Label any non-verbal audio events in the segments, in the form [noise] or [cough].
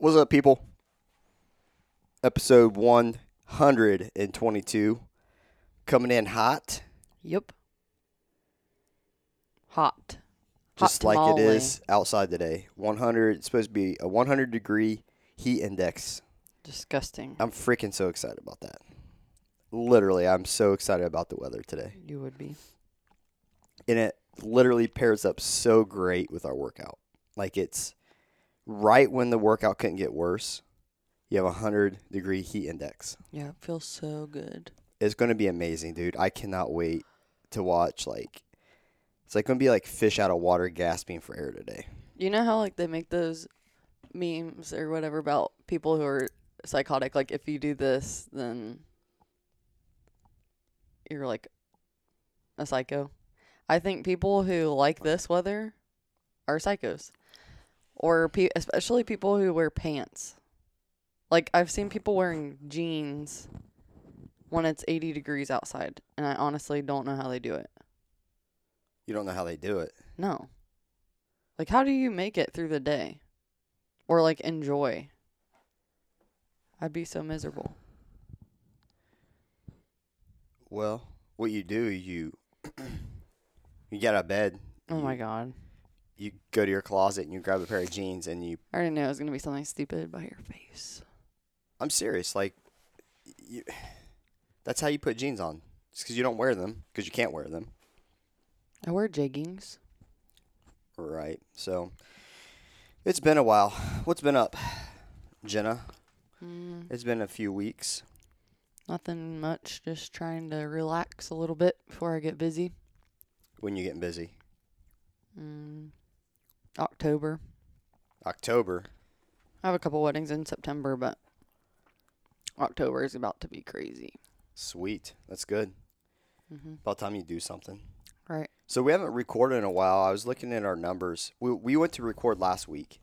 What's up, people? Episode 122 coming in hot, Yep. Hot. just Hot like it is outside today. 100, it's supposed to be a 100 degree heat index. Disgusting. I'm freaking so excited about that. Literally, I'm so excited about the weather today. You would be. And it literally pairs up so great with our workout. Like it's right when the workout couldn't get worse, you have a 100 degree heat index. Yeah, it feels so good. It's going to be amazing, dude. I cannot wait to watch like it's like going to be like fish out of water gasping for air today. You know how like they make those memes or whatever about people who are psychotic like if you do this then you're like a psycho. I think people who like this weather are psychos. Or pe- especially people who wear pants. Like I've seen people wearing jeans when it's 80 degrees outside and I honestly don't know how they do it. You don't know how they do it. No. Like, how do you make it through the day? Or, like, enjoy? I'd be so miserable. Well, what you do, you [clears throat] you get out of bed, Oh my God. You go to your closet and you grab a pair of jeans and you I already knew it was going to be something stupid by your face. I'm serious, like you [sighs] that's how you put jeans on. Just cuz you don't wear them cuz you can't wear them. I wear jeggings. Right. So it's been a while. What's been up, Jenna? Mm, It's been a few weeks. nothing much. Just trying to relax a little bit before I get busy. When you getting busy? Mm, October. October. I have a couple weddings in September, but October is about to be crazy. Sweet. That's good. hmm About time you do something. Right. So we haven't recorded in a while. I was looking at our numbers. We we went to record last week.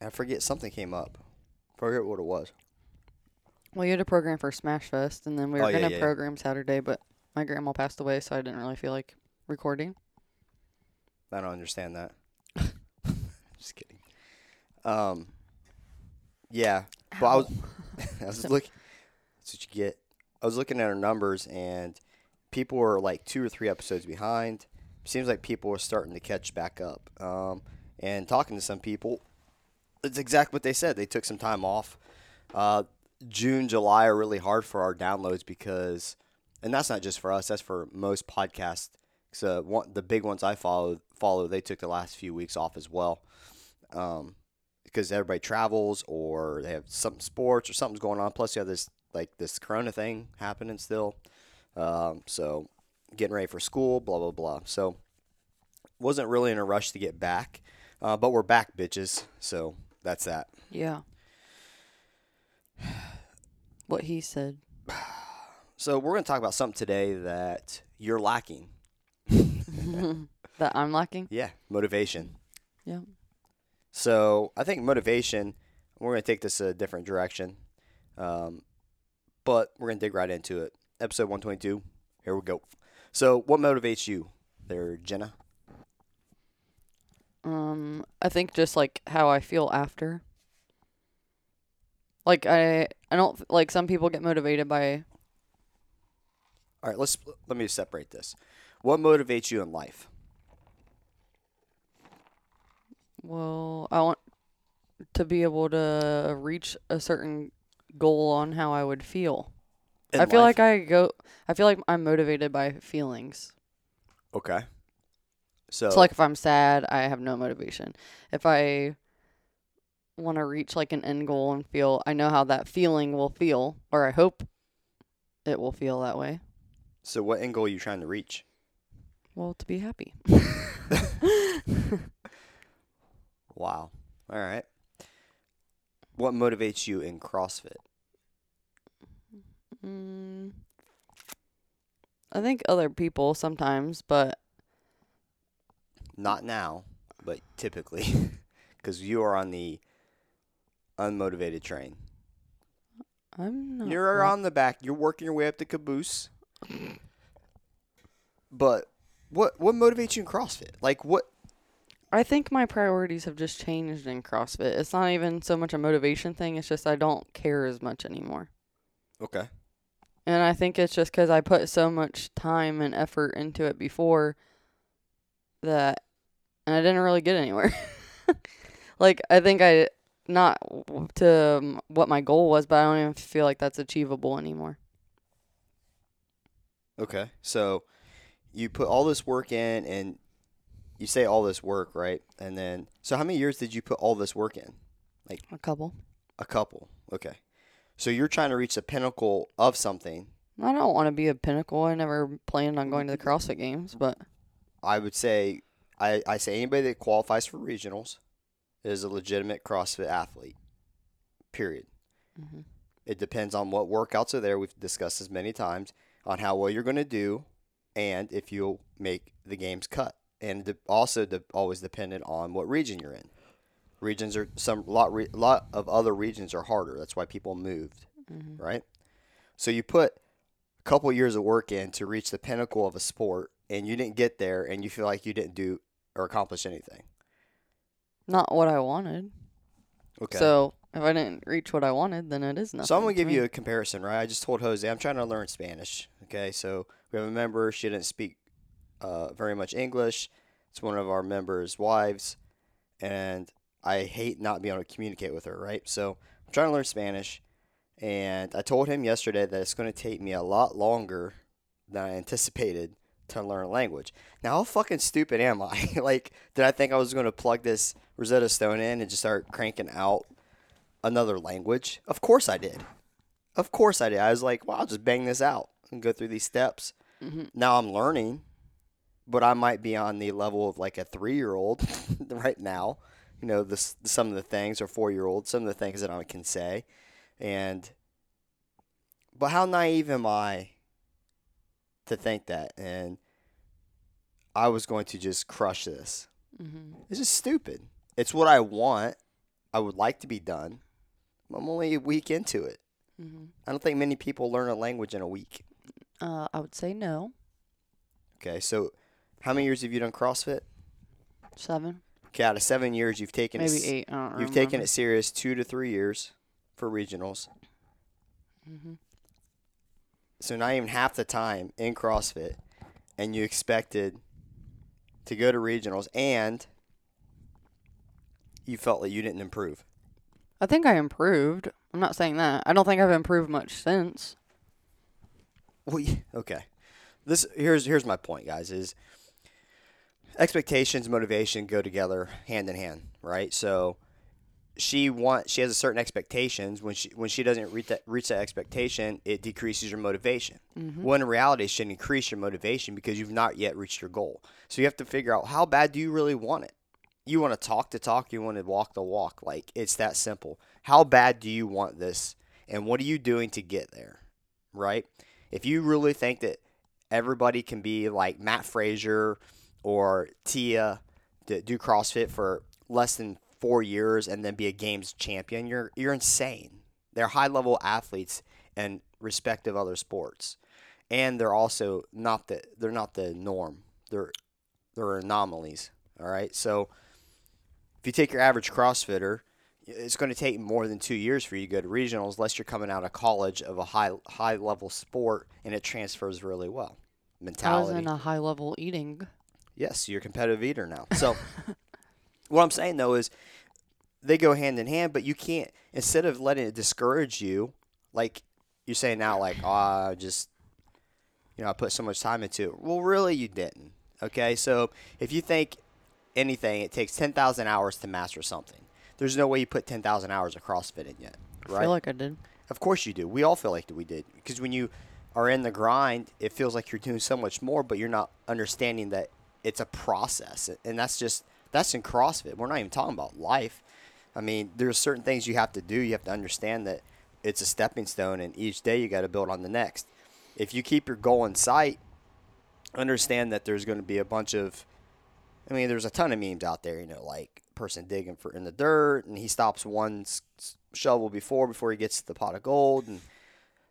I forget something came up. Forget what it was. Well, you had a program for Smash Fest, and then we were Oh, gonna yeah, yeah. program Saturday, but my grandma passed away, so I didn't really feel like recording. I don't understand that. Just kidding. Um. Yeah, but I was [laughs] I was looking. That's what you get. I was looking at our numbers, and people were like two or three episodes behind. Seems like people are starting to catch back up. Um, and talking to some people, it's exactly what they said. They took some time off. Uh, June, July are really hard for our downloads because, and that's not just for us. That's for most podcasts. So one, the big ones I follow follow they took the last few weeks off as well, um, because everybody travels or they have some sports or something's going on. Plus you have this like this Corona thing happening still, um, so getting ready for school, blah blah blah. So wasn't really in a rush to get back, uh, but we're back, bitches. So that's that. Yeah. What he said. [sighs] So we're gonna talk about something today that you're lacking. [laughs] that I'm lacking. Yeah, motivation. Yeah. So I think motivation. We're gonna take this a different direction, um, but we're gonna dig right into it. Episode one twenty two. Here we go. So what motivates you, there, Jenna? Um, I think just like how I feel after. Like I, I don't like some people get motivated by. All right, let's let me separate this. What motivates you in life? Well, I want to be able to reach a certain goal on how I would feel. In I feel life? like I go. I feel like I'm motivated by feelings. okay. So, So like if I'm sad, I have no motivation. If I want to reach like an end goal and feel I know how that feeling will feel or I hope it will feel that way. so what end goal are you trying to reach? Well, to be happy. [laughs] [laughs] [laughs] Wow. All right. What motivates you in CrossFit? Mm, I think other people sometimes, but Not now, but typically, [laughs] because you are on the unmotivated train. I'm not. You're mo- on the back. You're working your way up the caboose. [clears throat] But what what motivates you in CrossFit? Like what I think my priorities have just changed in CrossFit. It's not even so much a motivation thing. It's just I don't care as much anymore. Okay. And I think it's just because I put so much time and effort into it before that, and I didn't really get anywhere. [laughs] like, I think I, not to um, what my goal was, but I don't even feel like that's achievable anymore. Okay. So you put all this work in and you say all this work, right? And then so how many years did you put all this work in? Like a couple. A couple. Okay. So you're trying to reach the pinnacle of something. I don't want to be a pinnacle. I never planned on going to the CrossFit Games, but I would say I, I say anybody that qualifies for regionals is a legitimate CrossFit athlete. Period. Mhm. It depends on what workouts are there. We've discussed this many times on how well you're going to do and if you'll make the games cut. And de- also de- always dependent on what region you're in. Regions are some lot re- lot of other regions are harder. That's why people moved, Mhm. right? So you put a couple years of work in to reach the pinnacle of a sport and you didn't get there and you feel like you didn't do or accomplish anything. not what I wanted. Okay. So if I didn't reach what I wanted, then it is nothing. So I'm gonna to give me. you a comparison, right? I just told Jose I'm trying to learn Spanish. Okay, so we have a member. She didn't speak uh, very much English. It's one of our members' wives, and I hate not being able to communicate with her. Right, so I'm trying to learn Spanish, and I told him yesterday that it's going to take me a lot longer than I anticipated to learn a language. Now, how fucking stupid am I? [laughs] like, did I think I was going to plug this Rosetta Stone in and just start cranking out another language? Of course I did. Of course I did. I was like, well, I'll just bang this out and go through these steps. Mhm. Now I'm learning, but I might be on the level of like a three year old [laughs] right now. You know, this some of the things, or four year old, some of the things that I can say. And, but how naive am I to think that? And I was going to just crush this. Mhm. It's just stupid. It's what I want. I would like to be done. I'm only a week into it. Mhm. I don't think many people learn a language in a week. Uh, I would say no. Okay, so how many years have you done CrossFit? Seven, Okay, out of seven years, you've taken maybe it, eight. I don't You've remember. taken it serious two to three years for regionals. Mhm. So not even half the time in CrossFit, and you expected to go to regionals, and you felt like you didn't improve. I think I improved. I'm not saying that. I don't think I've improved much since. Well, okay. This here's here's my point, guys. Is expectations, motivation go together hand in hand, right? So she wants she has a certain expectations. When she when she doesn't reach that reach that expectation, it decreases your motivation. Mhm. When in reality, it should increase your motivation because you've not yet reached your goal. So you have to figure out how bad do you really want it. You want to talk the talk, you want to walk the walk. Like it's that simple. How bad do you want this, and what are you doing to get there, right? If you really think that everybody can be like Mat Fraser or Tia to do CrossFit for less than four years and then be a games champion, you're you're insane. They're high level athletes and respective other sports, and they're also not the they're not the norm. They're they're anomalies. All right, so if you take your average CrossFitter, it's going to take more than two years for you to go to regionals, unless you're coming out of college of a high high level sport and it transfers really well. I was in a high level eating. Yes, you're a competitive eater now. So, [laughs] what I'm saying though is they go hand in hand, but you can't, instead of letting it discourage you, like you're saying now, like, oh, I just, you know, I put so much time into it. Well, really, you didn't. Okay. So, if you think anything, it takes 10,000 hours to master something, there's no way you put 10,000 hours of CrossFit in yet. I Right. feel like I did. Of course you do. We all feel like we did because when you are in the grind, it feels like you're doing so much more, but you're not understanding that it's a process, and that's just that's in CrossFit. We're not even talking about life. I mean, there's certain things you have to do. You have to understand that it's a stepping stone, and each day you got to build on the next. If you keep your goal in sight, understand that there's going to be a bunch of I mean, there's a ton of memes out there, you know, like person digging for in the dirt, and he stops one shovel before before he gets to the pot of gold, and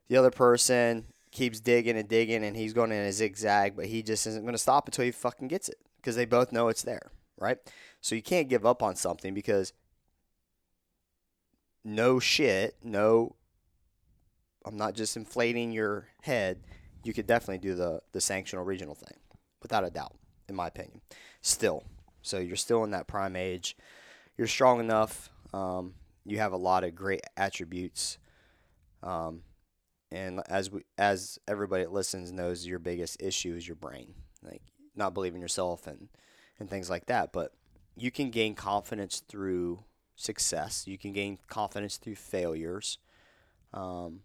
the other person keeps digging and digging, and he's going in a zigzag, but he just isn't going to stop until he fucking gets it because they both know it's there, right? So you can't give up on something because no shit, no I'm not just inflating your head. You could definitely do the the sanctional regional thing, without a doubt, in my opinion. Still, so you're still in that prime age. You're strong enough. Um, you have a lot of great attributes. Um, and as we, as everybody that listens knows, your biggest issue is your brain, like not believing yourself and and things like that. But you can gain confidence through success. You can gain confidence through failures. Um,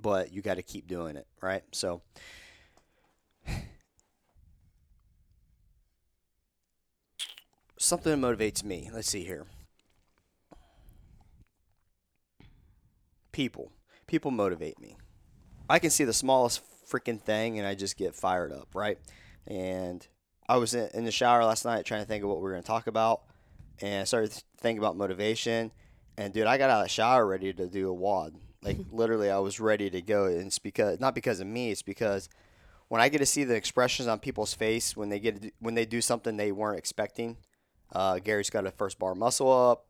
but you got to keep doing it, right? So something that motivates me. Let's see here. People. People motivate me. I can see the smallest freaking thing and I just get fired up, right? And I was in, the shower last night trying to think of what we were going to talk about and I started thinking about motivation. And dude, I got out of the shower ready to do a WOD. Like [laughs] literally, I was ready to go. And it's because not because of me. It's because when I get to see the expressions on people's face when they get when they do something they weren't expecting. Uh, Gary's got a first bar muscle up.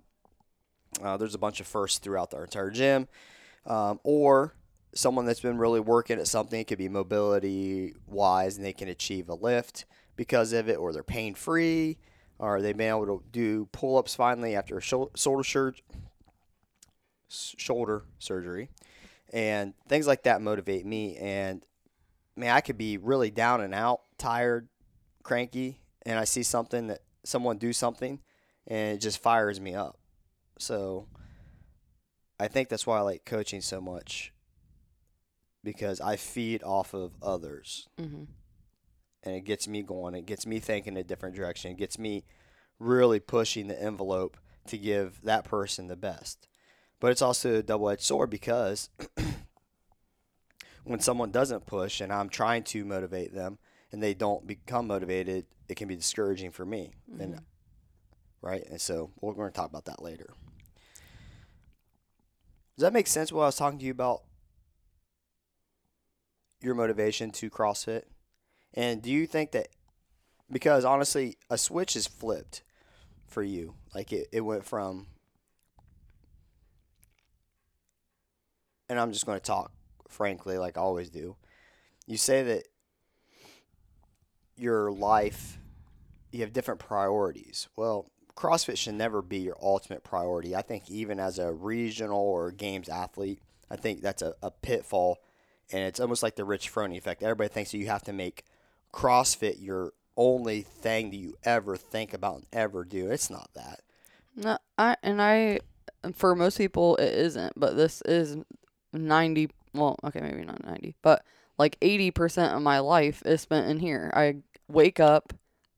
Uh, there's a bunch of firsts throughout the entire gym, um, or someone that's been really working at something. It could be mobility wise, and they can achieve a lift because of it, or they're pain free or they've been able to do pull-ups finally after a shoulder surgery shoulder surgery and things like that motivate me and man i could be really down and out tired cranky and i see something that someone do something and it just fires me up so i think that's why i like coaching so much because i feed off of others Mm-hmm. and it gets me going. It gets me thinking a different direction. It gets me really pushing the envelope to give that person the best. But it's also a double edged sword because [clears throat] when someone doesn't push and I'm trying to motivate them and they don't become motivated, it can be discouraging for me. And right? And so we're going to talk about that later. Does that make sense what I was talking to you about your motivation to CrossFit? And do you think that because honestly, a switch is flipped for you. Like it, it went from and I'm just going to talk frankly like I always do. You say that your life you have different priorities. Well, CrossFit should never be your ultimate priority. I think even as a regional or games athlete, I think that's a, a pitfall and it's almost like the Rich Froning effect. Everybody thinks that you have to make CrossFit your only thing that you ever think about and ever do. It's not that. No, I and I for most people it isn't, but this is 90 well, okay, maybe not 90, but like 80% of my life is spent in here. I wake up,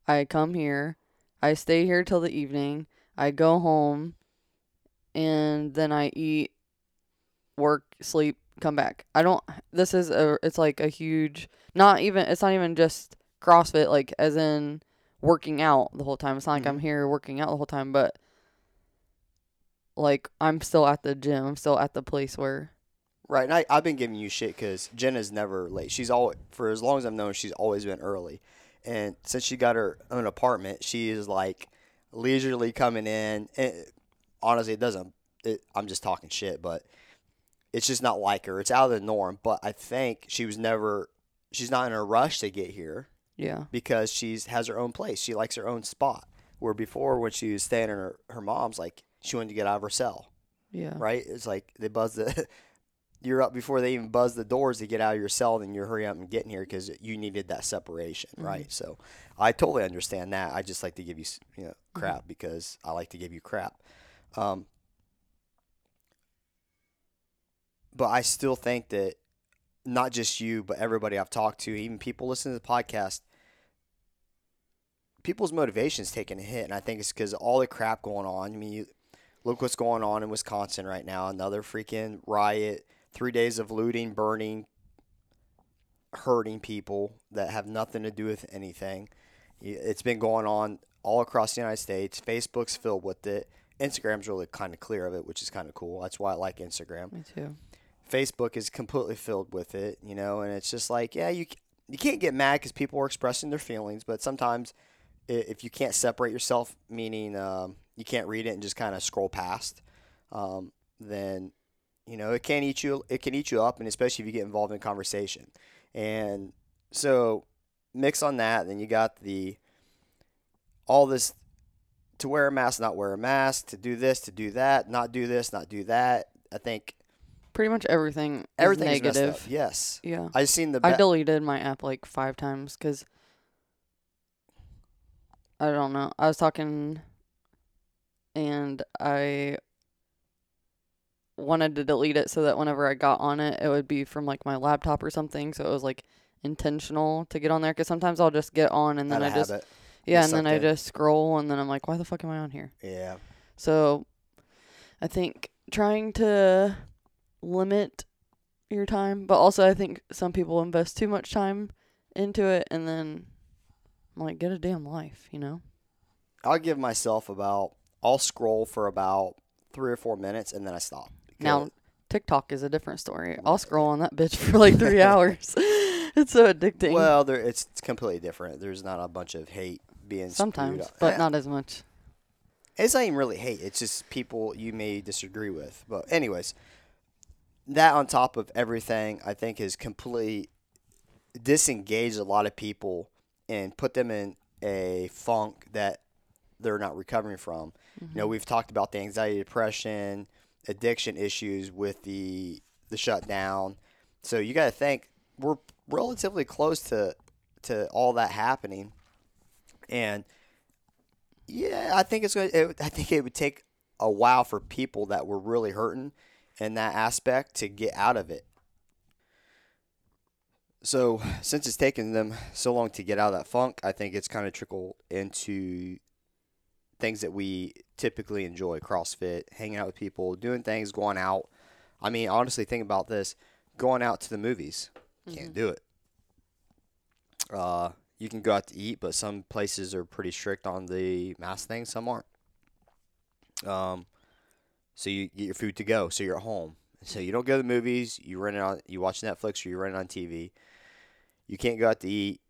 I come here, I stay here till the evening, I go home, and then I eat, work, sleep, come back. I don't this is a it's like a huge not even it's not even just CrossFit like as in working out the whole time. It's not like I'm mm-hmm. here working out the whole time, but like I'm still at the gym. I'm still at the place where Right, and I, I've been giving you shit because Jenna's never late. She's always, for as long as I've known, she's always been early. And since she got her own apartment, she is like leisurely coming in. And honestly, it doesn't. It, I'm just talking shit, but it's just not like her. It's out of the norm. But I think she was never. She's not in a rush to get here yeah. because she's has her own place. She likes her own spot. Where before, when she was staying in her, her mom's, like she wanted to get out of her cell Yeah. right? It's like they buzzed the. [laughs] You're up before they even buzz the doors to get out of your cell, and you're hurry up and getting here because you needed that separation, right? So, I totally understand that. I just like to give you, you know, crap because I like to give you crap. Um, but I still think that not just you, but everybody I've talked to, even people listening to the podcast, people's motivation's taking a hit, and I think it's because all the crap going on. I mean, you look what's going on in Wisconsin right now. Another freaking riot, three days of looting, burning, hurting people that have nothing to do with anything. It's been going on all across the United States. Facebook's filled with it. Instagram's really kind of clear of it, which is kind of cool. That's why I like Instagram. Me too. Facebook is completely filled with it, you know, and it's just like, yeah, you you can't get mad because people are expressing their feelings, but sometimes if you can't separate yourself, meaning um, you can't read it and just kind of scroll past, um, then you know it can eat you. It can eat you up, and especially if you get involved in conversation. And so mix on that, then you got the all this to wear a mask, not wear a mask, to do this, to do that, not do this, not do that. I think Pretty much everything messed negative. Yes, Yeah. I seen the. I deleted my app like five times because I don't know. I was talking and I wanted to delete it so that whenever I got on it, it would be from like my laptop or something. So it was like intentional to get on there because sometimes I'll just get on and then out I just habit. yeah, and then I just scroll and then I'm like, why the fuck am I on here? Yeah. So I think trying to limit your time, but also I think some people invest too much time into it and then like get a damn life, you know? I'll give myself about. I'll scroll for about three or four minutes and then I stop. Now TikTok is a different story. I'll scroll on that bitch for like three [laughs] hours. it's so addicting. well, there it's, it's completely different. There's not a bunch of hate being Sometimes, but Eh, not as much. It's not even really hate. It's just people you may disagree with. But anyways, that on top of everything, I think has completely disengaged a lot of people and put them in a funk that they're not recovering from. You know, we've talked about the anxiety, depression, addiction issues with the the shutdown. So you got to think we're relatively close to to all that happening, and yeah, I think it's going. to I think it would take a while for people that were really hurting in that aspect to get out of it. So since it's taken them so long to get out of that funk, I think it's kind of trickled into things that we typically enjoy: CrossFit, hanging out with people, doing things, going out. I mean, honestly, think about this: going out to the movies, can't do it. Uh, you can go out to eat, but some places are pretty strict on the mask thing. Some aren't. Um, so you get your food to go. So you're at home. So you don't go to the movies. You rent it on. You watch Netflix or you rent it on TV. You can't go out to eat,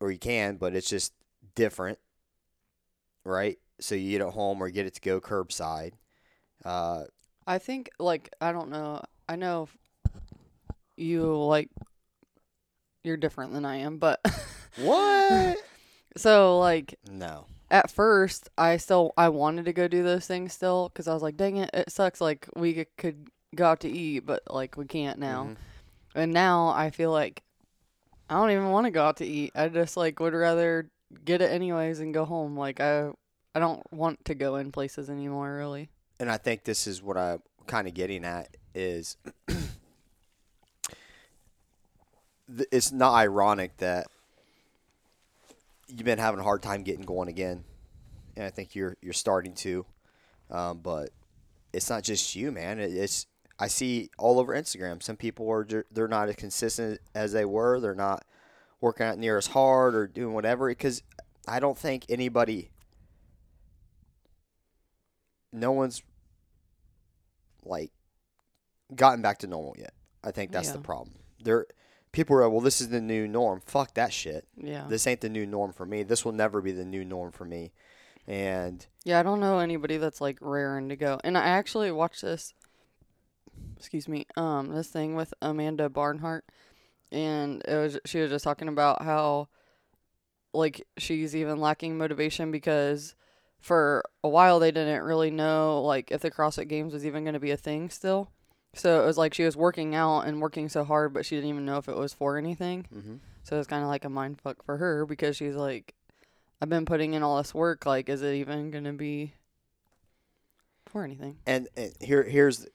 or you can, but it's just different, right? So you get it home or get it to go curbside. Uh, I think like I don't know. I know you like you're different than I am, but what? [laughs] so like no. at first I still I wanted to go do those things still because I was like, dang it, it sucks. Like we could go out to eat, but like we can't now. Mhm. And now I feel like I don't even want to go out to eat. I just like would rather get it anyways and go home. Like I I don't want to go in places anymore really. and I think this is what I'm kind of getting at is [clears throat] it's not ironic that you've been having a hard time getting going again, and I think you're you're starting to, um, but it's not just you, man. It's I see all over Instagram. Some people are they're not as consistent as they were. They're not working out near as hard or doing whatever because I don't think anybody. No one's like gotten back to normal yet. I think that's the problem. There, people are well. This is the new norm. Fuck that shit. Yeah. This ain't the new norm for me. This will never be the new norm for me. And Yeah, I don't know anybody that's like raring to go. And I actually watched this excuse me, um, this thing with Amanda Barnhart and it was she was just talking about how like she's even lacking motivation because for a while they didn't really know like if the CrossFit games was even gonna be a thing still. So it was like she was working out and working so hard but she didn't even know if it was for anything. mhm. So it's kind of like a mind fuck for her because she's like, I've been putting in all this work. Like, is it even gonna be for anything? and, and here here's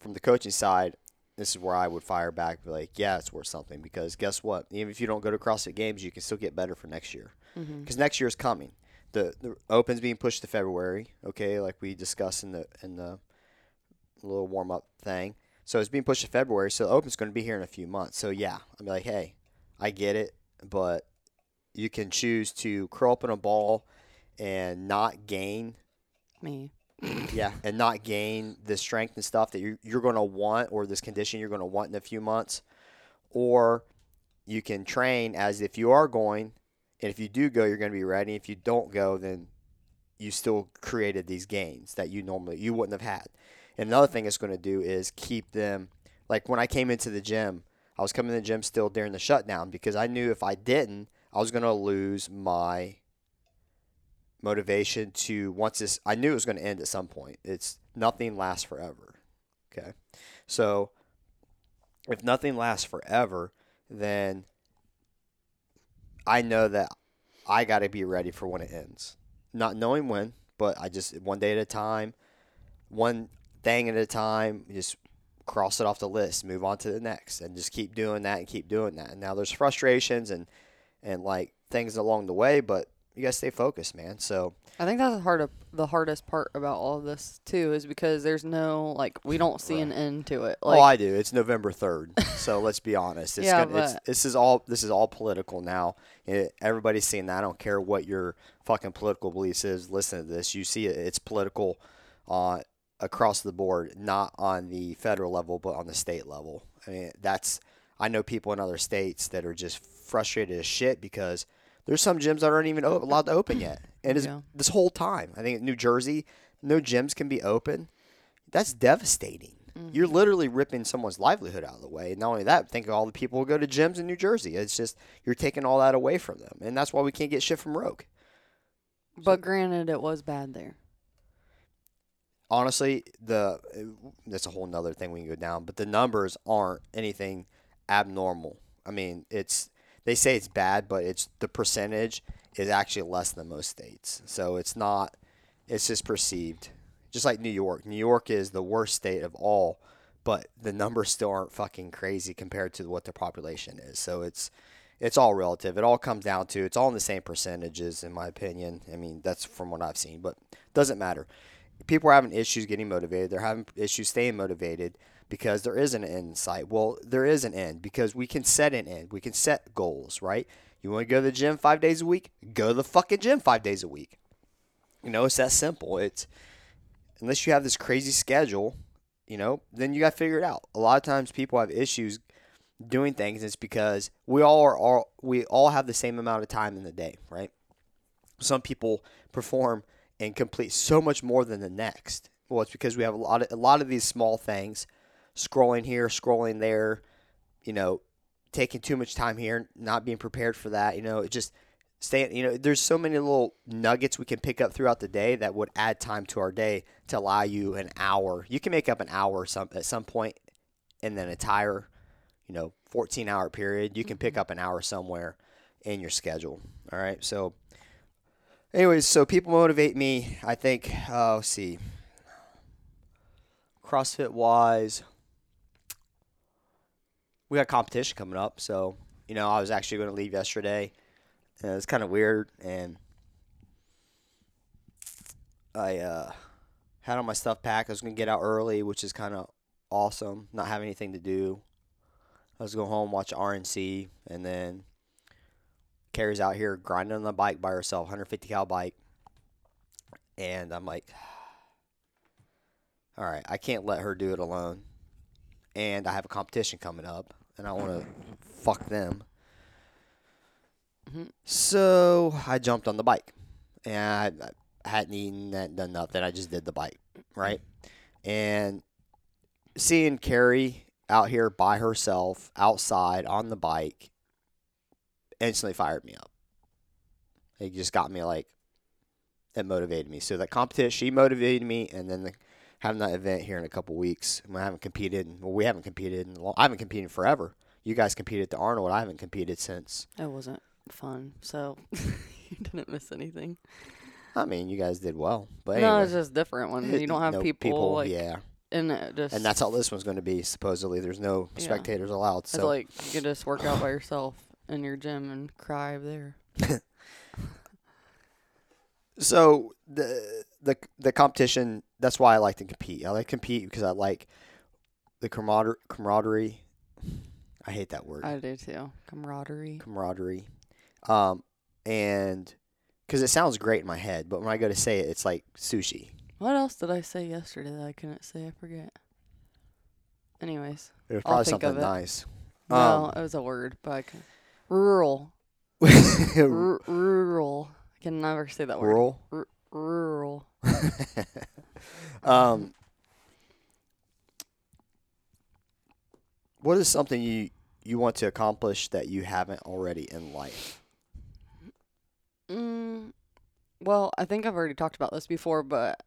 from the coaching side. This is where I would fire back, be like, yeah, it's worth something because guess what? Even if you don't go to CrossFit Games, you can still get better for next year Mm-hmm. because next year is coming. The the Open's being pushed to February. Okay, like we discussed in the in the little warm up thing. So it's being pushed to February. So the Open's going to be here in a few months. So yeah, I'm like, hey, I get it, but you can choose to curl up in a ball and not gain Me. Yeah, and not gain the strength and stuff that you're, you're going to want or this condition you're going to want in a few months. Or you can train as if you are going And if you do go, you're going to be ready. If you don't go, then you still created these gains that you normally you wouldn't have had. And another thing it's going to do is keep them like when I came into the gym, I was coming to the gym still during the shutdown because I knew if I didn't, I was going to lose my motivation to once this I knew it was going to end at some point. It's nothing lasts forever. Okay. So if nothing lasts forever, then I know that I got to be ready for when it ends. Not knowing when, but I just one day at a time, one thing at a time, just cross it off the list, move on to the next, and just keep doing that and keep doing that. And now there's frustrations and and like things along the way, but you gotta stay focused, man. So I think that's the hard the hardest part about all of this too is because there's no like we don't see an end to it. Like oh, I do. It's November third, so [laughs] let's be honest. It's Yeah, gonna, it's, this is all this is all political now. It, everybody's seeing that. I don't care what your fucking political beliefs is. Listen to this. You see it. It's political, uh, across the board, not on the federal level, but on the state level. I mean, that's. I know people in other states that are just frustrated as shit because there's some gyms that aren't even allowed to open yet, [clears throat] and it's, Yeah. this whole time. I think in New Jersey, no gyms can be open. That's devastating. You're mm-hmm. literally ripping someone's livelihood out of the way. And not only that, think of all the people who go to gyms in New Jersey. It's just you're taking all that away from them, and that's why we can't get shit from Rogue. but granted it was bad there. Honestly, the that's a whole nother thing we can go down, but the numbers aren't anything abnormal. I mean, it's they say it's bad, but it's the percentage is actually less than most states. So it's not. It's just perceived, just like New York. New York is the worst state of all, but the numbers still aren't fucking crazy compared to what the population is. So it's it's all relative. It all comes down to it's all in the same percentages, in my opinion. I mean, that's from what I've seen, but doesn't matter. People are having issues getting motivated. They're having issues staying motivated because there is an end sight. Well, there is an end because we can set an end. We can set goals, right? You want to go to the gym five days a week? Go to the fucking gym five days a week. You know, it's that simple. It's unless you have this crazy schedule, you know, then you got to figure it out. A lot of times people have issues doing things. And it's because we all are all we all have the same amount of time in the day, right? Some people perform and complete so much more than the next. Well, it's because we have a lot of a lot of these small things, scrolling here, scrolling there, you know, taking too much time here, not being prepared for that. You know, it just staying. You know, there's so many little nuggets we can pick up throughout the day that would add time to our day to allow you an hour. You can make up an hour some at some point in an entire, you know, 14 hour period. You can pick up an hour somewhere in your schedule. All right, so. Anyways, so people motivate me. I think. Uh, let's see. CrossFit wise, we got competition coming up. So, you know, I was actually going to leave yesterday. And it was kind of weird. And I uh, had all my stuff packed. I was going to get out early, which is kind of awesome. Not having anything to do. I was going home, watch RNC, and then Carrie's out here grinding on the bike by herself, 150 cal bike. And I'm like, [sighs] all right, I can't let her do it alone. And I have a competition coming up, and I want to fuck them. Mhm. So I jumped on the bike, and I, I hadn't eaten, hadn't done nothing. I just did the bike, right? And seeing Carrie out here by herself outside on the bike instantly fired me up. It just got me like, it motivated me. So that competition, she motivated me, and then the, having that event here in a couple weeks. I haven't competed. in- Well, we haven't competed in. a long- I haven't competed forever. You guys competed at the Arnold. I haven't competed since. It wasn't fun, so [laughs] you didn't miss anything. I mean, you guys did well, but No, anyway. it's just different when you don't [laughs] have No people, like yeah, and just and that's how this one's going to be. Supposedly, there's no Yeah. spectators allowed. it's So like you can just work out by yourself in your gym and cry there. [laughs] so the the the competition. That's why I like to compete. I like to compete because I like the camaraderie. camaraderie. I hate that word. I do too. Camaraderie. camaraderie, um, and because it sounds great in my head, but when I go to say it, it's like sushi. What else did I say yesterday that I couldn't say? I forget. Anyways, It was I'll think something of it. nice. no, Um, it was a word, but rural. [laughs] R- rural. Can never say that word. Rural. R- rural. [laughs] Um, what is something you you want to accomplish that you haven't already in life? Mm, well, I think I've already talked about this before, but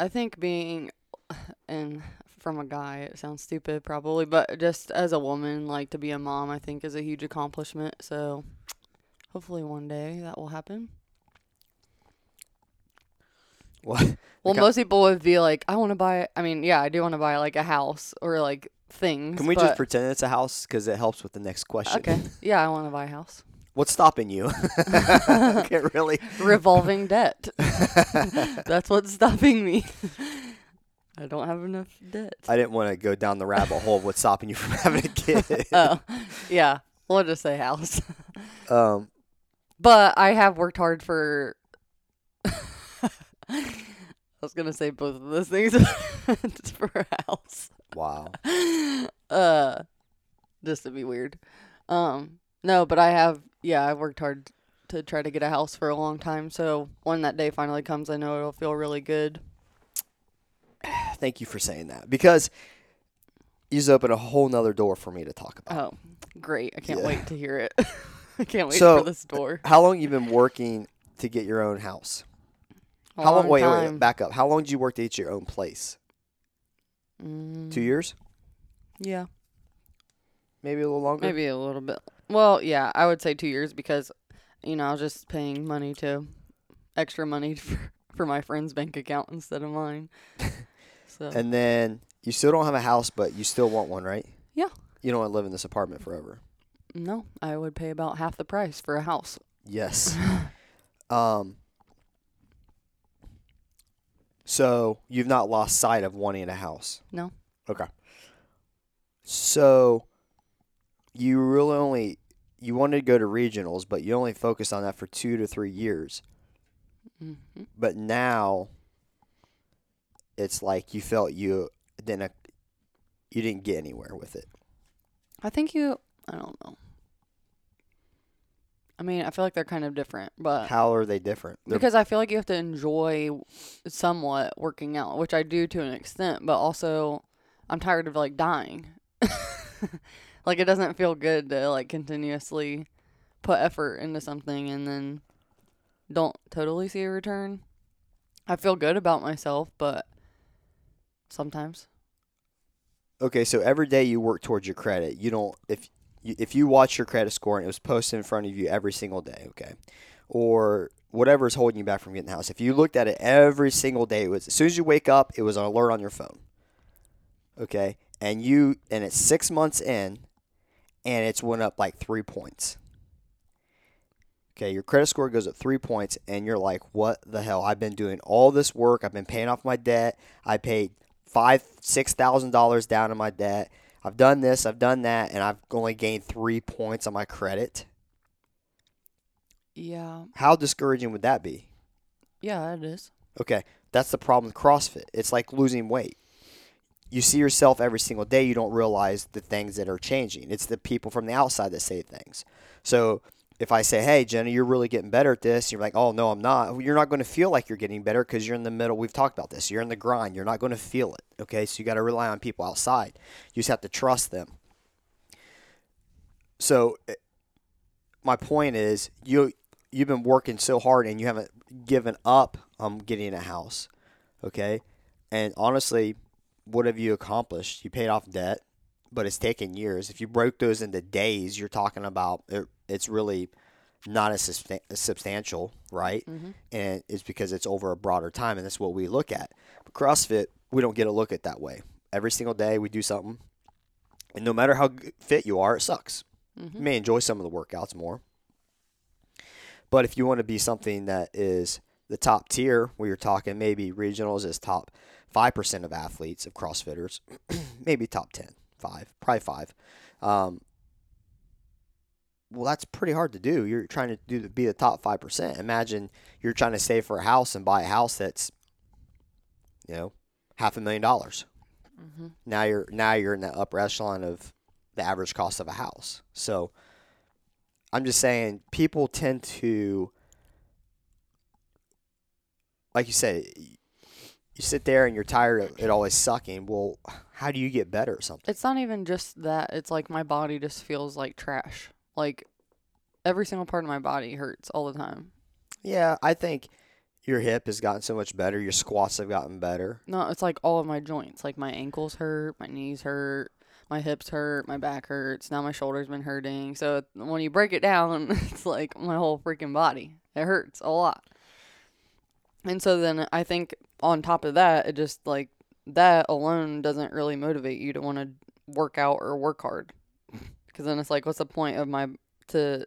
I think being, [sighs] and from a guy, it sounds stupid probably, but just as a woman, like to be a mom, I think is a huge accomplishment. So hopefully one day that will happen. [laughs] What? Well, most people would be like, I want to buy, I mean, yeah, I do want to buy like a house or like things. Can we but- just pretend it's a house because it helps with the next question? Okay. [laughs] Yeah, I want to buy a house. What's stopping you? [laughs] okay, really? Revolving debt. That's what's stopping me. I don't have enough debt. I didn't want to go down the rabbit hole of what's stopping you from having a kid. oh, yeah. We'll just say house. um, But I have worked hard for. I was gonna say both of those things [laughs] for a house. wow. [laughs] Uh, just to be weird. Um, no, but I have. Yeah, I've worked hard to try to get a house for a long time. So when that day finally comes, I know it'll feel really good. [sighs] Thank you for saying that because you just opened a whole nother door for me to talk about. Oh, great! I can't Yeah. wait to hear it. [laughs] I can't wait So- for this door. How long you been working to get your own house? A How long? Wait, wait, wait, back up. How long did you work at your own place? Mm, Two years? Yeah, Maybe a little longer. maybe a little bit. Well, yeah, I would say two years because, you know, I was just paying money to, extra money [laughs] for, for my friend's bank account instead of mine. [laughs] So And then you still don't have a house, but you still want one, right? Yeah. You don't want to live in this apartment forever. no, I would pay about half the price for a house. Yes. [laughs] um. So you've not lost sight of wanting a house. No. Okay. So you really only you wanted to go to regionals, but you only focused on that for two to three years. hmm But now it's like you felt you didn't you didn't get anywhere with it. I think you. I don't know. I mean, I feel like they're kind of different, but How are they different? They're- because I feel like you have to enjoy somewhat working out, which I do to an extent, but also I'm tired of like dying. [laughs] like it doesn't feel good to like continuously put effort into something and then don't totally see a return. I feel good about myself, but sometimes Okay, so every day you work towards your credit. You don't if if you watch your credit score and it was posted in front of you every single day, okay, or whatever is holding you back from getting the house. If you looked at it every single day, it was as soon as you wake up, it was an alert on your phone. Okay, and you and it's six months in, and it's went up like three points. Okay, your credit score goes up three points, and you're like, "What the hell? I've been doing all this work. I've been paying off my debt. I paid five, six thousand dollars down on my debt. I've done this, I've done that, and I've only gained three points on my credit. yeah, How discouraging would that be? yeah, it is. Okay, that's the problem with CrossFit. It's like losing weight. You see yourself every single day, you don't realize the things that are changing. It's the people from the outside that say things. So if I say, hey, Jenna, you're really getting better at this, you're like, oh, no, I'm not. You're not going to feel like you're getting better because you're in the middle. We've talked about this. You're in the grind. You're not going to feel it. Okay, so you got to rely on people outside. You just have to trust them. So eh, my point is, you you've been working so hard and you haven't given up on getting a house. Okay, and honestly, what have you accomplished? You paid off debt, but it's taken years. If you broke those into days, you're talking about it, it's really not as, substan- substantial, right? Mhm. And it's because it's over a broader time, and that's what we look at. But CrossFit, we don't get to look at that way. Every single day, we do something, and no matter how fit you are, it sucks. Mhm. You may enjoy some of the workouts more. But if you want to be something that is the top tier, where you're talking maybe regionals is top 5% of athletes, of CrossFitters, [clears throat] maybe top 10, 5, probably 5. Um, well, that's pretty hard to do. You're trying to do be the top 5%. Imagine you're trying to save for a house and buy a house that's, you know, half a million dollars. Mhm. Now you're now you're in the upper echelon of the average cost of a house. So I'm just saying people tend to like you said you sit there and you're tired of it always sucking. Well, how do you get better or something? It's not even just that. It's like my body just feels like trash. Like every single part of my body hurts all the time. Yeah, I think your hip has gotten so much better. Your squats have gotten better. No, it's like all of my joints. Like my ankles hurt, my knees hurt, my hips hurt, my back hurts. Now my shoulder's been hurting. So when you break it down, [laughs] it's like my whole freaking body. It hurts a lot. And so then I think on top of that, it just like that alone doesn't really motivate you to want to work out or work hard. Because then it's like, what's the point of my to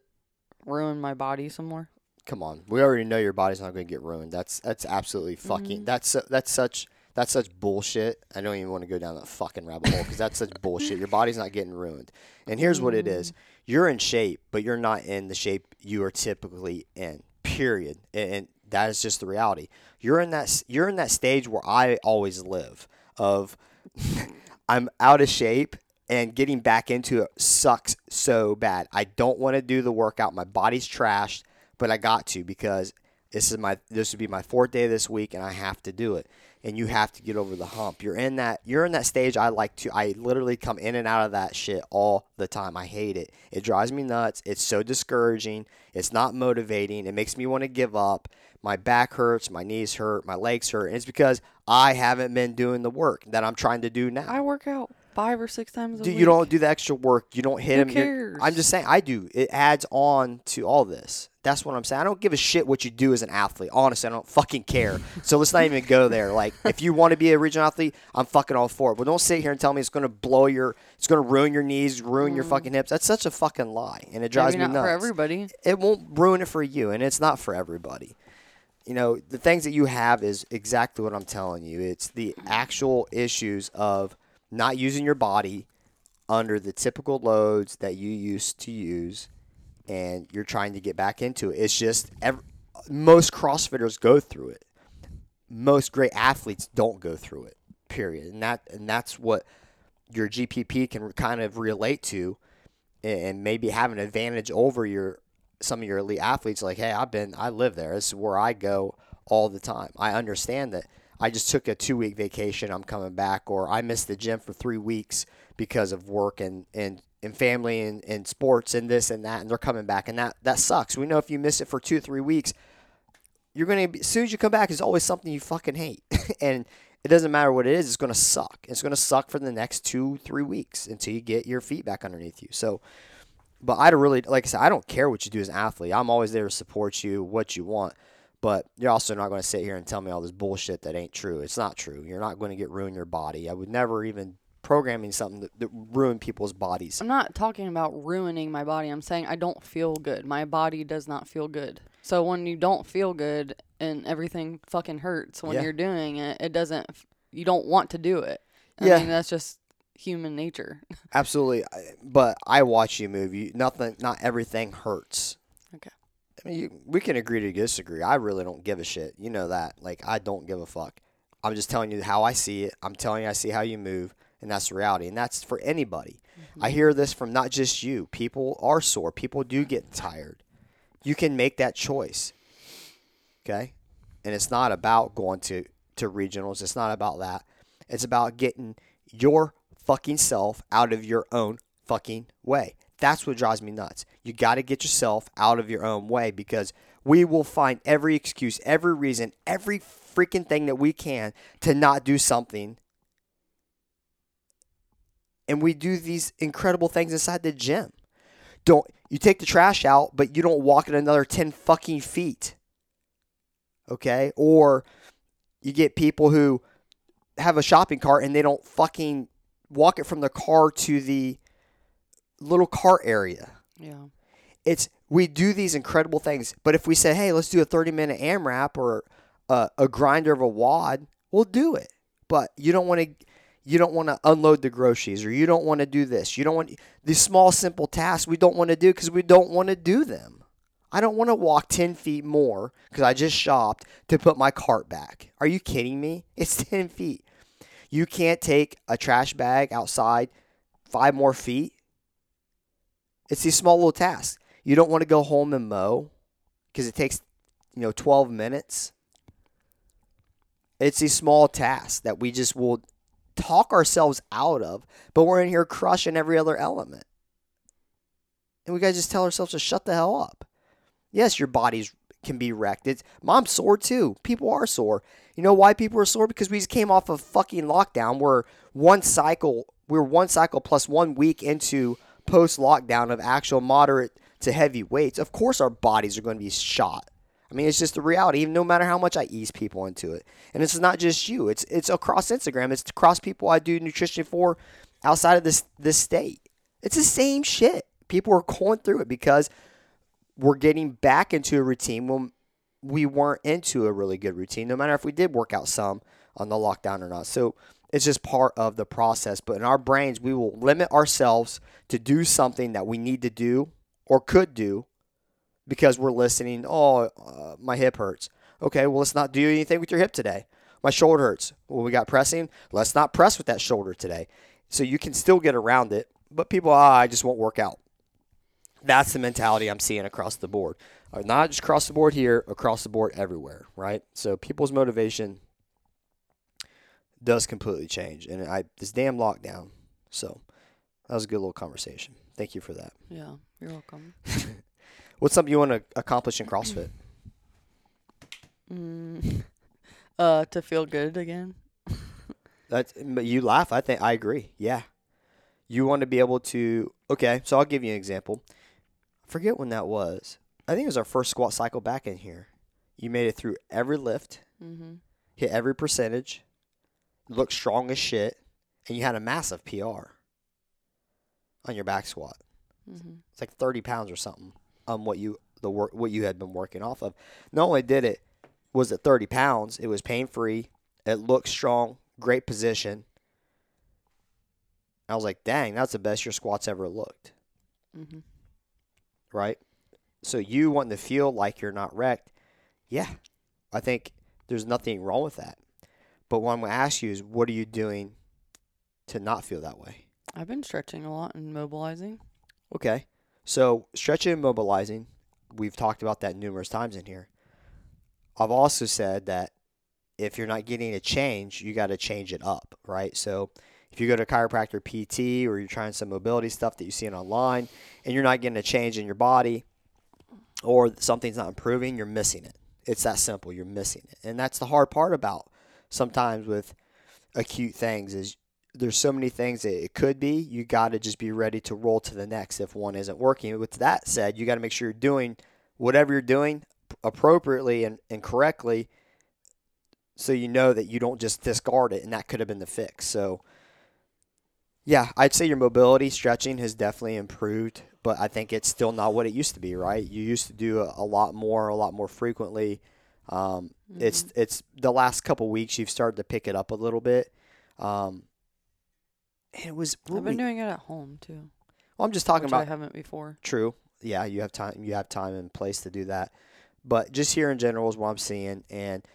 ruin my body some more? Come on, we already know your body's not going to get ruined. That's that's absolutely fucking. Mhm. That's that's such that's such bullshit. I don't even want to go down that fucking rabbit hole because that's such [laughs] bullshit. Your body's not getting ruined. And here's what it is: you're in shape, but you're not in the shape you are typically in. Period. And, and that is just the reality. You're in that you're in that stage where I always live of [laughs] I'm out of shape and getting back into it sucks so bad. I don't want to do the workout. My body's trashed, but I got to because this is my this would be my fourth day this week and I have to do it. And you have to get over the hump. You're in that you're in that stage I like to I literally come in and out of that shit all the time. I hate it. It drives me nuts. It's so discouraging. It's not motivating. It makes me want to give up. My back hurts, my knees hurt, my legs hurt. And it's because I haven't been doing the work that I'm trying to do now. I work out five or six times a Do, week. you don't do the extra work. You don't hit him. Who. You're- cares? I'm just saying, I do. It adds on to all this. That's what I'm saying. I don't give a shit what you do as an athlete. Honestly, I don't fucking care. So let's not even go there. Like, if you want to be a regional athlete, I'm fucking all for it. But don't sit here and tell me it's going to blow your, it's going to ruin your knees, ruin your fucking hips. That's such a fucking lie, and it drives Mm. Maybe me not nuts for everybody. it won't ruin it for you and it's not for everybody you know the things that you have is exactly what i'm telling you it's the actual issues of not using your body under the typical loads that you used to use and you're trying to get back into it. It's just ev most crossfitters go through it. Most great athletes don't go through it period. And that and that's what your gpp can kind of relate to and maybe have an advantage over your some of your elite athletes. Like hey i've been i live there. This is where i go all the time. I understand that i just took a two week vacation i'm coming back or i missed the gym for three weeks because of work and and, and family and, and sports and this and that and they're coming back and that that sucks we know if you miss it for two three weeks you're gonna as soon as you come back it's always something you fucking hate [laughs] and it doesn't matter what it is it's gonna suck it's gonna suck for the next two three weeks until you get your feet back underneath you so but I really like I said, I don't care what you do as an athlete. I'm always there to support you, what you want. But you're also not going to sit here and tell me all this bullshit that ain't true. It's not true. You're not going to get ruin your body. I would never even programming something that, that ruin people's bodies. I'm not talking about ruining my body. I'm saying I don't feel good. My body does not feel good. So when you don't feel good and everything fucking hurts when Yeah. you're doing it, it doesn't. You don't want to do it. I Yeah. mean, that's just human nature. [laughs] Absolutely. I- But I watch you move. You nothing. Not everything hurts. I mean, you, we can agree to disagree. I really don't give a shit. You know that. Like I don't give a fuck. I'm just telling you how I see it. I'm telling you I see how you move, and that's the reality. And that's for anybody. I mm-hmm. hear this from not just you. People are sore. People do get tired. You can make that choice. Okay? And it's not about going to, to regionals. It's not about that. It's about getting your fucking self out of your own fucking way. That's what drives me nuts. You got to get yourself out of your own way because we will find every excuse, every reason, every freaking thing that we can to not do something and we do these incredible things inside the gym. Don't you take the trash out, but you don't walk it another 10 fucking feet. Okay? Or you get people who have a shopping cart and they don't fucking walk it from the car to the little cart area. Yeah. It's we do these incredible things, but if we say, "Hey, let's do a 30-minute AMRAP or a, a grinder of a WOD," we'll do it. But you don't want to you don't want to unload the groceries or you don't want to do this. You don't want these small simple tasks we don't want to do because we don't want to do them. I don't want to walk 10 feet more because I just shopped to put my cart back. Are you kidding me? [laughs] It's 10 feet. You can't take a trash bag outside five more feet. It's these small little tasks. You don't want to go home and mow because it takes, you know, 12 minutes. It's these small tasks that we just will talk ourselves out of, but we're in here crushing every other element. And we to just tell ourselves to shut the hell up. Yes, your bodies can be wrecked. It's mom's sore too. People are sore. You know why people are sore? Because we just came off of fucking lockdown. We're one cycle. We're one cycle plus one week into post lockdown of actual moderate to heavy weights. Of course, our bodies are going to be shot. I mean, it's just the reality. Even no matter how much I ease people into it, and is not just you. It's it's across Instagram. It's across people I do nutrition for outside of this this state. It's the same shit. People are going through it because we're getting back into a routine when we weren't into a really good routine, no matter if we did work out some on the lockdown or not. So it's just part of the process. But in our brains, we will limit ourselves to do something that we need to do or could do because we're listening. Oh, uh, my hip hurts. Okay, well, let's not do anything with your hip today. My shoulder hurts. Well, we got pressing. Let's not press with that shoulder today. So you can still get around it, but people, ah, I just won't work out. That's the mentality I'm seeing across the board. Uh, not just across the board here, across the board everywhere, right? So people's motivation does completely change. And I this damn lockdown. So that was a good little conversation. Thank you for that. Yeah, you're welcome. [laughs] What's something you want to accomplish in CrossFit? Mm, [laughs] uh, to feel good again. [laughs] That's but you laugh. I think I agree. Yeah, you want to be able to. Okay, so I'll give you an example. I forget when that was. I think it was our first squat cycle back in here. You made it through every lift, Mm-hmm. hit every percentage, looked strong as shit, and you had a massive PR on your back squat. Mm-hmm. It's like 30 pounds or something on what you the work what you had been working off of. Not only did it was it 30 pounds, it was pain free. It looked strong, great position. I was like, dang, that's the best your squats ever looked, Mm-hmm. right? So you wanting to feel like you're not wrecked, yeah, I think there's nothing wrong with that. But what I'm going to ask you is, what are you doing to not feel that way? I've been stretching a lot and mobilizing. Okay. So stretching and mobilizing, we've talked about that numerous times in here. I've also said that if you're not getting a change, you got to change it up, right? So if you go to chiropractor PT or you're trying some mobility stuff that you're seeing online and you're not getting a change in your body or something's not improving, you're missing it. It's that simple. You're missing it. And that's the hard part about sometimes with acute things is there's so many things that it could be. You got to just be ready to roll to the next if one isn't working. With that said, you got to make sure you're doing whatever you're doing appropriately and, and correctly so you know that you don't just discard it and that could have been the fix. So, yeah, I'd say your mobility stretching has definitely improved, but I think it's still not what it used to be, right? You used to do a, a lot more, a lot more frequently. Um, It's it's the last couple weeks you've started to pick it up a little bit. Um, it was. I've been doing it at home too. well, I'm just talking about I haven't before. True. Yeah, you have time. You have time and place to do that. But just here in general is what I'm seeing, and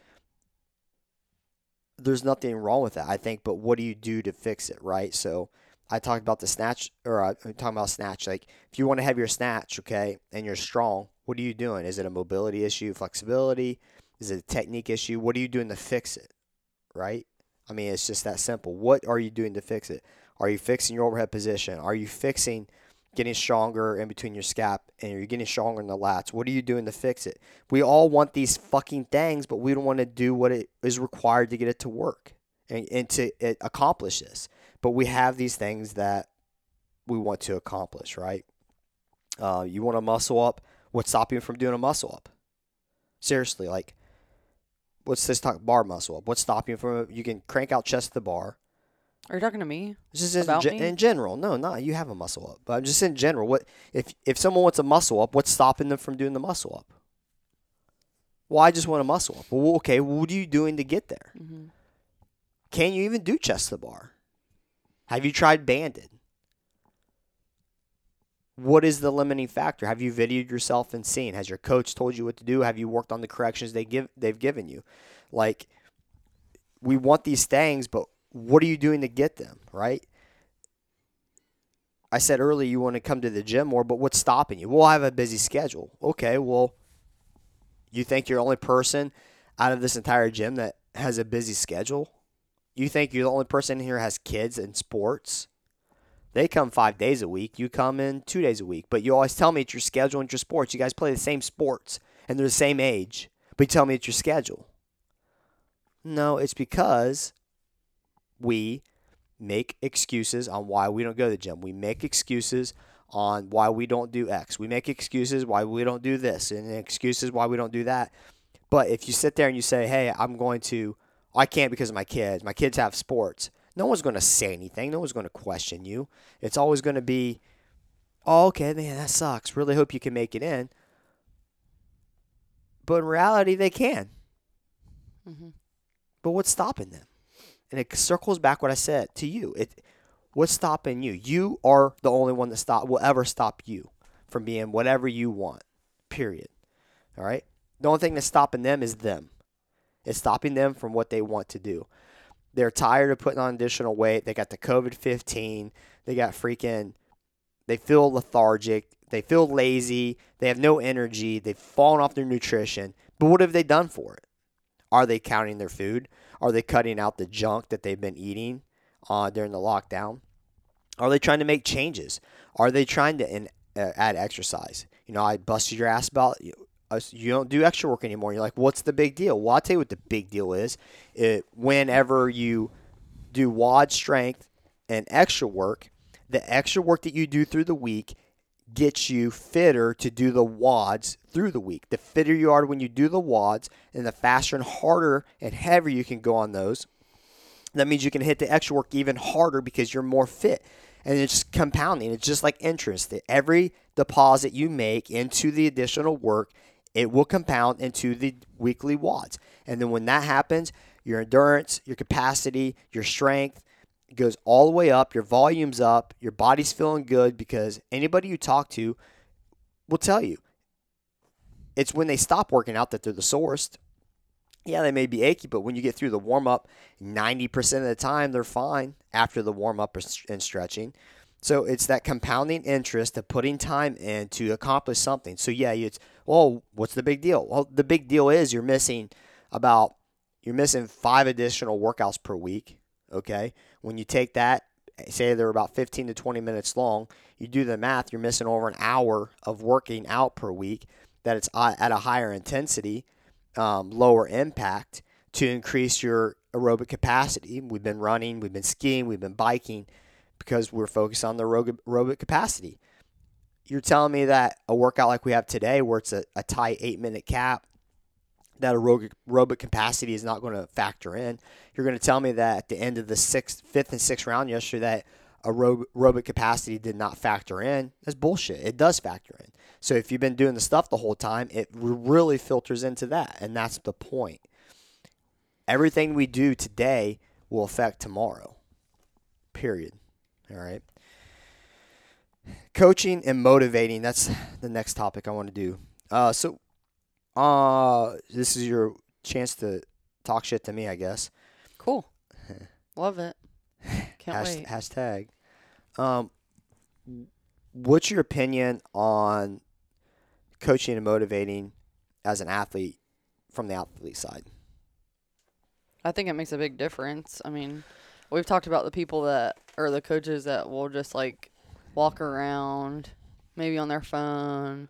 there's nothing wrong with that. I think. But what do you do to fix it, right? So I talked about the snatch, or I'm talking about snatch. Like if you want to have your snatch, okay, and you're strong, what are you doing? Is it a mobility issue, flexibility? Is it a technique issue? What are you doing to fix it, right? I mean, it's just that simple. What are you doing to fix it? Are you fixing your overhead position? Are you fixing getting stronger in between your scap and you're getting stronger in the lats? What are you doing to fix it? We all want these fucking things, but we don't want to do what it is required to get it to work and, and to accomplish this. But we have these things that we want to accomplish, right? Uh, you want a muscle up. What's stopping you from doing a muscle up? Seriously, like, let's just talk bar muscle up. What's stopping you from? You can crank out chest to the bar. Are you talking to me? This is in, About ge- me? in general. No, no, you have a muscle up. But I'm just in general. What if if someone wants a muscle up? What's stopping them from doing the muscle up? Well, I just want a muscle up. Well, okay, what are you doing to get there? Mm-hmm. Can you even do chest to the bar? Have you tried banded? What is the limiting factor? Have you videoed yourself and seen? Has your coach told you what to do? Have you worked on the corrections they give they've given you? Like we want these things, but what are you doing to get them, right? I said earlier you want to come to the gym more, but what's stopping you? Well, I have a busy schedule. Okay, well, you think you're the only person out of this entire gym that has a busy schedule? You think you're the only person here has kids and sports? They come five days a week. You come in two days a week. But you always tell me it's your schedule and your sports. You guys play the same sports and they're the same age. But you tell me it's your schedule. No, it's because we make excuses on why we don't go to the gym. We make excuses on why we don't do X. We make excuses why we don't do this and excuses why we don't do that. But if you sit there and you say, hey, I'm going to, I can't because of my kids, my kids have sports, no one's going to say anything. No one's going to question you. It's always going to be, oh, okay, man, that sucks. Really hope you can make it in. But in reality, they can. Mm-hmm. But what's stopping them? And it circles back what I said to you. It, what's stopping you? You are the only one that stop will ever stop you from being whatever you want. Period. All right. The only thing that's stopping them is them. It's stopping them from what they want to do. They're tired of putting on additional weight. They got the COVID 15. They got freaking, they feel lethargic. They feel lazy. They have no energy. They've fallen off their nutrition. But what have they done for it? Are they counting their food? Are they cutting out the junk that they've been eating uh, during the lockdown? Are they trying to make changes? Are they trying to in, uh, add exercise? You know, I busted your ass about you don't do extra work anymore. You're like, what's the big deal? Well, I'll tell you what the big deal is. It, whenever you do WOD strength and extra work, the extra work that you do through the week gets you fitter to do the WODs through the week. The fitter you are when you do the WODs, and the faster and harder and heavier you can go on those, that means you can hit the extra work even harder because you're more fit. And it's compounding. It's just like interest. That every deposit you make into the additional work it will compound into the weekly WODs. And then when that happens, your endurance, your capacity, your strength goes all the way up, your volume's up, your body's feeling good because anybody you talk to will tell you it's when they stop working out that they're the sorest. Yeah, they may be achy, but when you get through the warm up, 90% of the time they're fine after the warm up and stretching. So it's that compounding interest of putting time in to accomplish something. So yeah, it's well, what's the big deal? Well, the big deal is you're missing about you're missing five additional workouts per week. Okay, when you take that, say they're about 15 to 20 minutes long, you do the math, you're missing over an hour of working out per week. That it's at a higher intensity, um, lower impact to increase your aerobic capacity. We've been running, we've been skiing, we've been biking because we're focused on the aerobic capacity. You're telling me that a workout like we have today, where it's a, a tight eight minute cap, that aerobic, aerobic capacity is not going to factor in. You're going to tell me that at the end of the sixth, fifth, and sixth round yesterday, that aerobic capacity did not factor in. That's bullshit. It does factor in. So if you've been doing the stuff the whole time, it really filters into that, and that's the point. Everything we do today will affect tomorrow. Period. All right. Coaching and motivating. That's the next topic I want to do. Uh, so, uh, this is your chance to talk shit to me, I guess. Cool. [laughs] Love it. Can't Hasht- wait. Hashtag. Um, what's your opinion on coaching and motivating as an athlete from the athlete side? I think it makes a big difference. I mean, we've talked about the people that or the coaches that will just like walk around, maybe on their phone,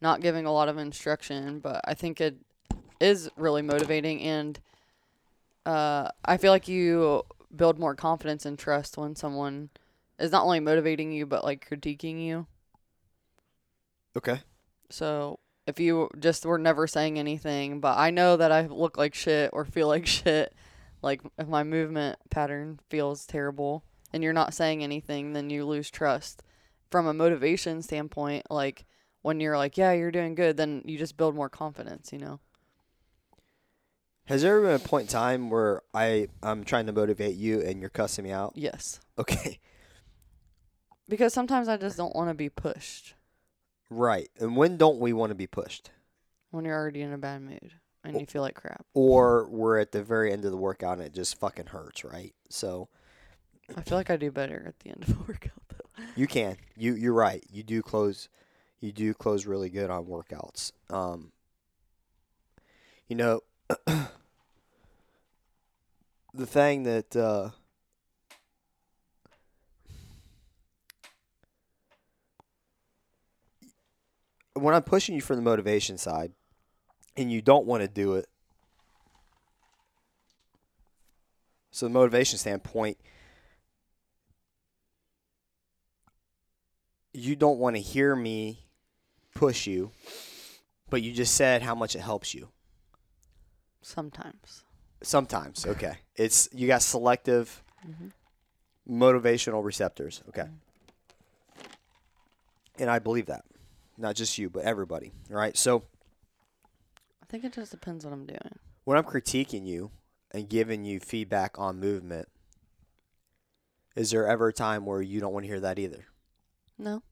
not giving a lot of instruction. But I think it is really motivating, and uh, I feel like you build more confidence and trust when someone is not only motivating you but like critiquing you. Okay. So if you just were never saying anything, but I know that I look like shit or feel like [laughs] shit, like if my movement pattern feels terrible and you're not saying anything, then you lose trust. From a motivation standpoint, like when you're like, yeah, you're doing good, then you just build more confidence, you know? Has there ever been a point in time where I I'm trying to motivate you and you're cussing me out? Yes. Okay. Because sometimes I just don't want to be pushed Right. And when don't we want to be pushed? when you're already in a bad mood and you feel like crap. Or we're at the very end of the workout and it just fucking hurts, right? So I feel like I do better at the end of a [laughs] workout though. You can. You you're right. You do close. You do close really good on workouts. Um. You know, [coughs] the thing that uh, when I'm pushing you from the motivation side, and you don't want to do it. So the motivation standpoint, you don't want to hear me push you, but you just said how much it helps you. Sometimes. Sometimes, [laughs] okay. It's you got selective Mhm. motivational receptors, okay. And I believe that. Not just you, but everybody, right? So, I think it just depends what I'm doing. when I'm critiquing you and giving you feedback on movement, is there ever a time where you don't want to hear that either? No.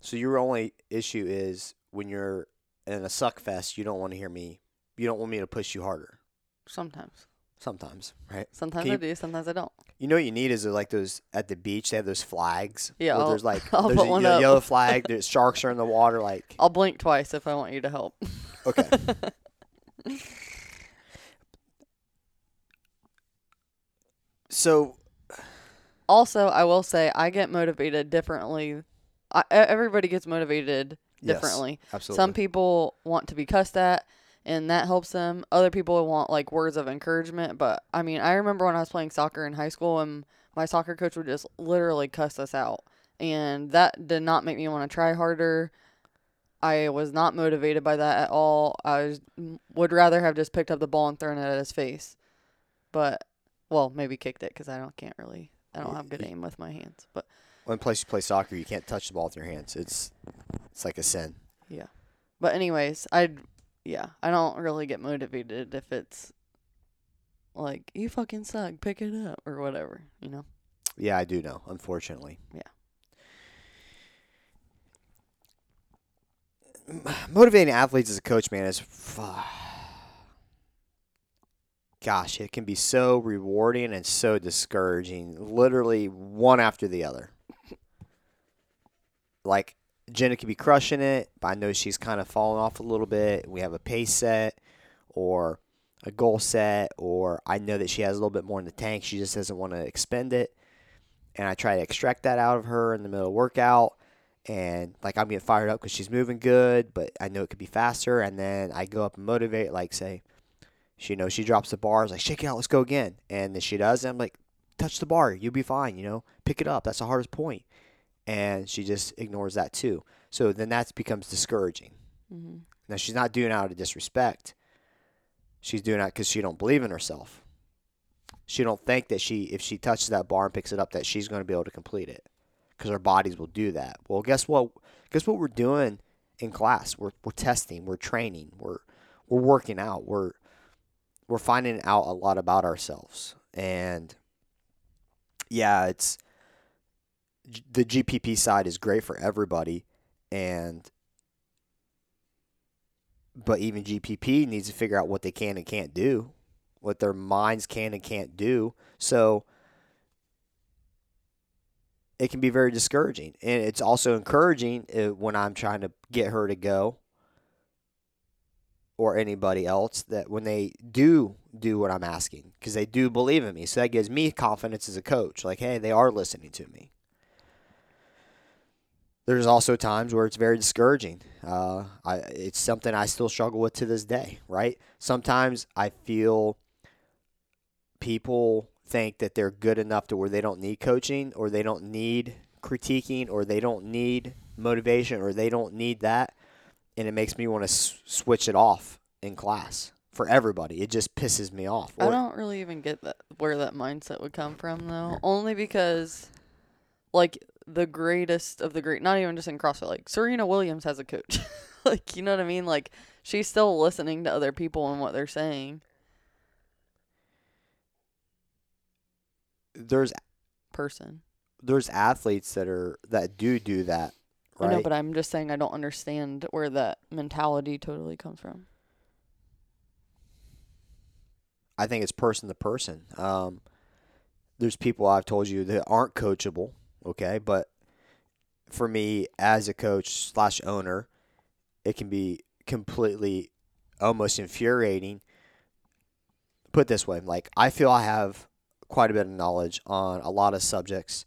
So your only issue is when you're in a suck fest, you don't want to hear me. You don't want me to push you harder. Sometimes. Sometimes, right? Sometimes Can I you- do. Sometimes I don't. You know what you need is uh, like those at the beach. They have those flags. Yeah, where I'll- there's like [laughs] I'll there's put a one ye- up. yellow flag. There's sharks are in the water. Like I'll blink twice if I want you to help. okay, [laughs] so Also, I will say I get motivated differently. I, everybody gets motivated yes, differently. absolutely. Some people want to be cussed at, and that helps them. Other people want like words of encouragement. But I mean, I remember when I was playing soccer in high school, and my soccer coach would just literally cuss us out, and that did not make me want to try harder. I was not motivated by that at all. I was, would rather have just picked up the ball and thrown it at his face, but well, maybe kicked it because I don't can't really. I don't have good aim with my hands, but One place you play soccer, you can't touch the ball with your hands. It's it's like a sin. Yeah. But anyways, I'd yeah, I don't really get motivated if it's like you fucking suck, pick it up or whatever, you know. Yeah, I do know. Unfortunately. Yeah. Motivating athletes as a coach, man, is. fu- Gosh, it can be so rewarding and so discouraging. Literally one after the other. Like Jenna could be crushing it, but I know she's kind of falling off a little bit. We have a pace set or a goal set, or I know that she has a little bit more in the tank. She just doesn't want to expend it. And I try to extract that out of her in the middle of workout. And like I'm getting fired up because she's moving good, but I know it could be faster. And then I go up and motivate, like say, she you know she drops the bar, it's like shake it out, let's go again. And then she does, and I'm like, touch the bar, you'll be fine. You know, pick it up. That's the hardest point. And she just ignores that too. So then that becomes discouraging. Mm-hmm. Now she's not doing it out of disrespect. She's doing it because she don't believe in herself. She don't think that she, if she touches that bar and picks it up, that she's going to be able to complete it, because our bodies will do that. Well, guess what? Guess what we're doing in class? We're we're testing, we're training, we're we're working out, we're we're finding out a lot about ourselves, and yeah, it's the GPP side is great for everybody, and but even GPP needs to figure out what they can and can't do, what their minds can and can't do. So it can be very discouraging, and it's also encouraging uh, when I'm trying to get her to go or anybody else that when they do do what I'm asking because they do believe in me. So that gives me confidence as a coach. Like, hey, they are listening to me. There's also times where it's very discouraging. Uh, I, it's something I still struggle with to this day, right? Sometimes I feel people think that they're good enough to where they don't need coaching or they don't need critiquing or they don't need motivation or they don't need that. And it makes me want to s- switch it off in class for everybody. It just pisses me off. I Or- don't really even get that where that mindset would come from though. Only because like the greatest of the great not even just in CrossFit, like Serena Williams has a coach. [laughs] like you know what I mean? Like she's still listening to other people and what they're saying. there's Person. there's athletes that are that do do that, I right? know, but I'm just saying I don't understand where that mentality totally comes from. I think it's person to person. Um, there's people I've told you that aren't coachable, okay? But for me as a coach slash owner, it can be completely almost infuriating. Put this way, like I feel I have quite a bit of knowledge on a lot of subjects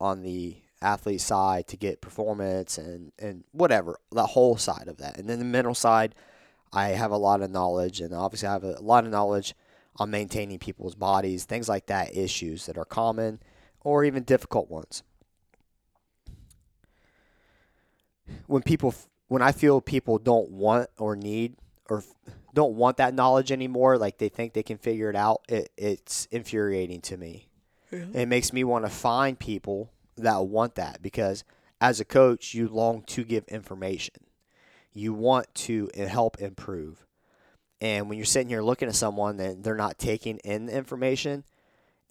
on the athlete side to get performance and, and whatever, the whole side of that. And then the mental side, I have a lot of knowledge, and obviously I have a lot of knowledge on maintaining people's bodies, things like that, issues that are common or even difficult ones. When people, when I feel people don't want or need or don't want that knowledge anymore, like they think they can figure it out, it, it's infuriating to me. Yeah. It makes me want to find people that want that because as a coach, you long to give information. You want to help improve. And when you're sitting here looking at someone and they're not taking in the information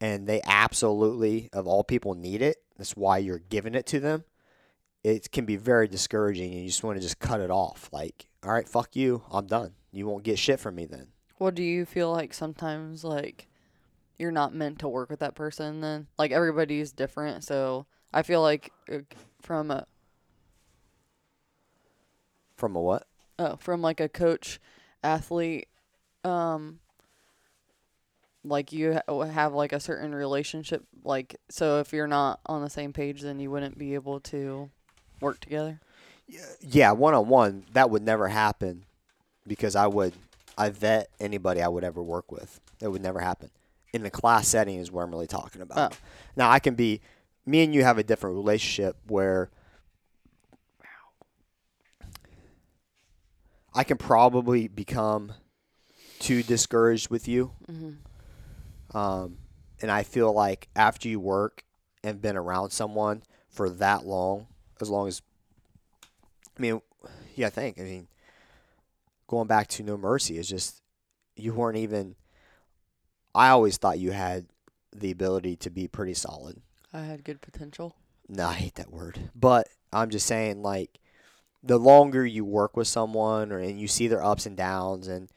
and they absolutely, of all people, need it, that's why you're giving it to them, it can be very discouraging and you just want to just cut it off. Like, all right, fuck you, I'm done. You won't get shit from me then. Well, do you feel like sometimes like you're not meant to work with that person then? Like everybody's different, so I feel like uh, from a From a what? oh, from like a coach athlete um like you ha- have like a certain relationship like so if you're not on the same page then you wouldn't be able to work together. Yeah, one on one, that would never happen because I would I vet anybody I would ever work with. That would never happen. In the class setting is what I'm really talking about. Oh. Now I can be me and you have a different relationship where I can probably become too discouraged with you. Mm-hmm. Um, and I feel like after you work and been around someone for that long, as long as, I mean, yeah, I think, I mean, going back to No Mercy is just, you weren't even, I always thought you had the ability to be pretty solid. I had good potential. No, I hate that word. But I'm just saying, like, the longer you work with someone or and you see their ups and downs and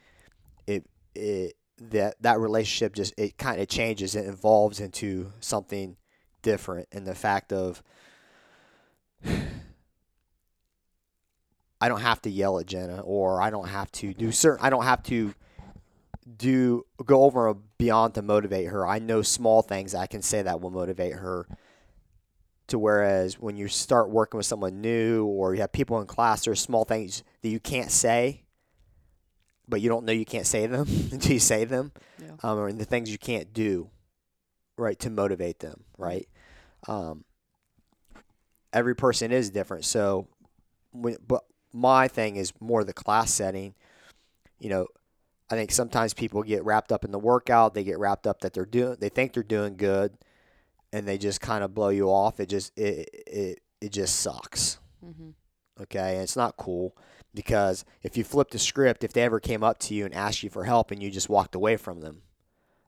it it that that relationship just it kind of changes it evolves into something different and the fact of [sighs] I don't have to yell at Jenna or I don't have to do certain I don't have to do go over and beyond to motivate her. I know small things I can say that will motivate her to whereas when you start working with someone new or you have people in class there's small things that you can't say but you don't know you can't say them [laughs] until you say them Yeah. um, or the things you can't do right to motivate them right um, every person is different so when, but my thing is more the class setting you know i think sometimes people get wrapped up in the workout they get wrapped up that they're doing they think they're doing good and they just kind of blow you off. It just it it, it just sucks. Mm-hmm. okay? And it's not cool because if you flip the script if they ever came up to you and asked you for help and you just walked away from them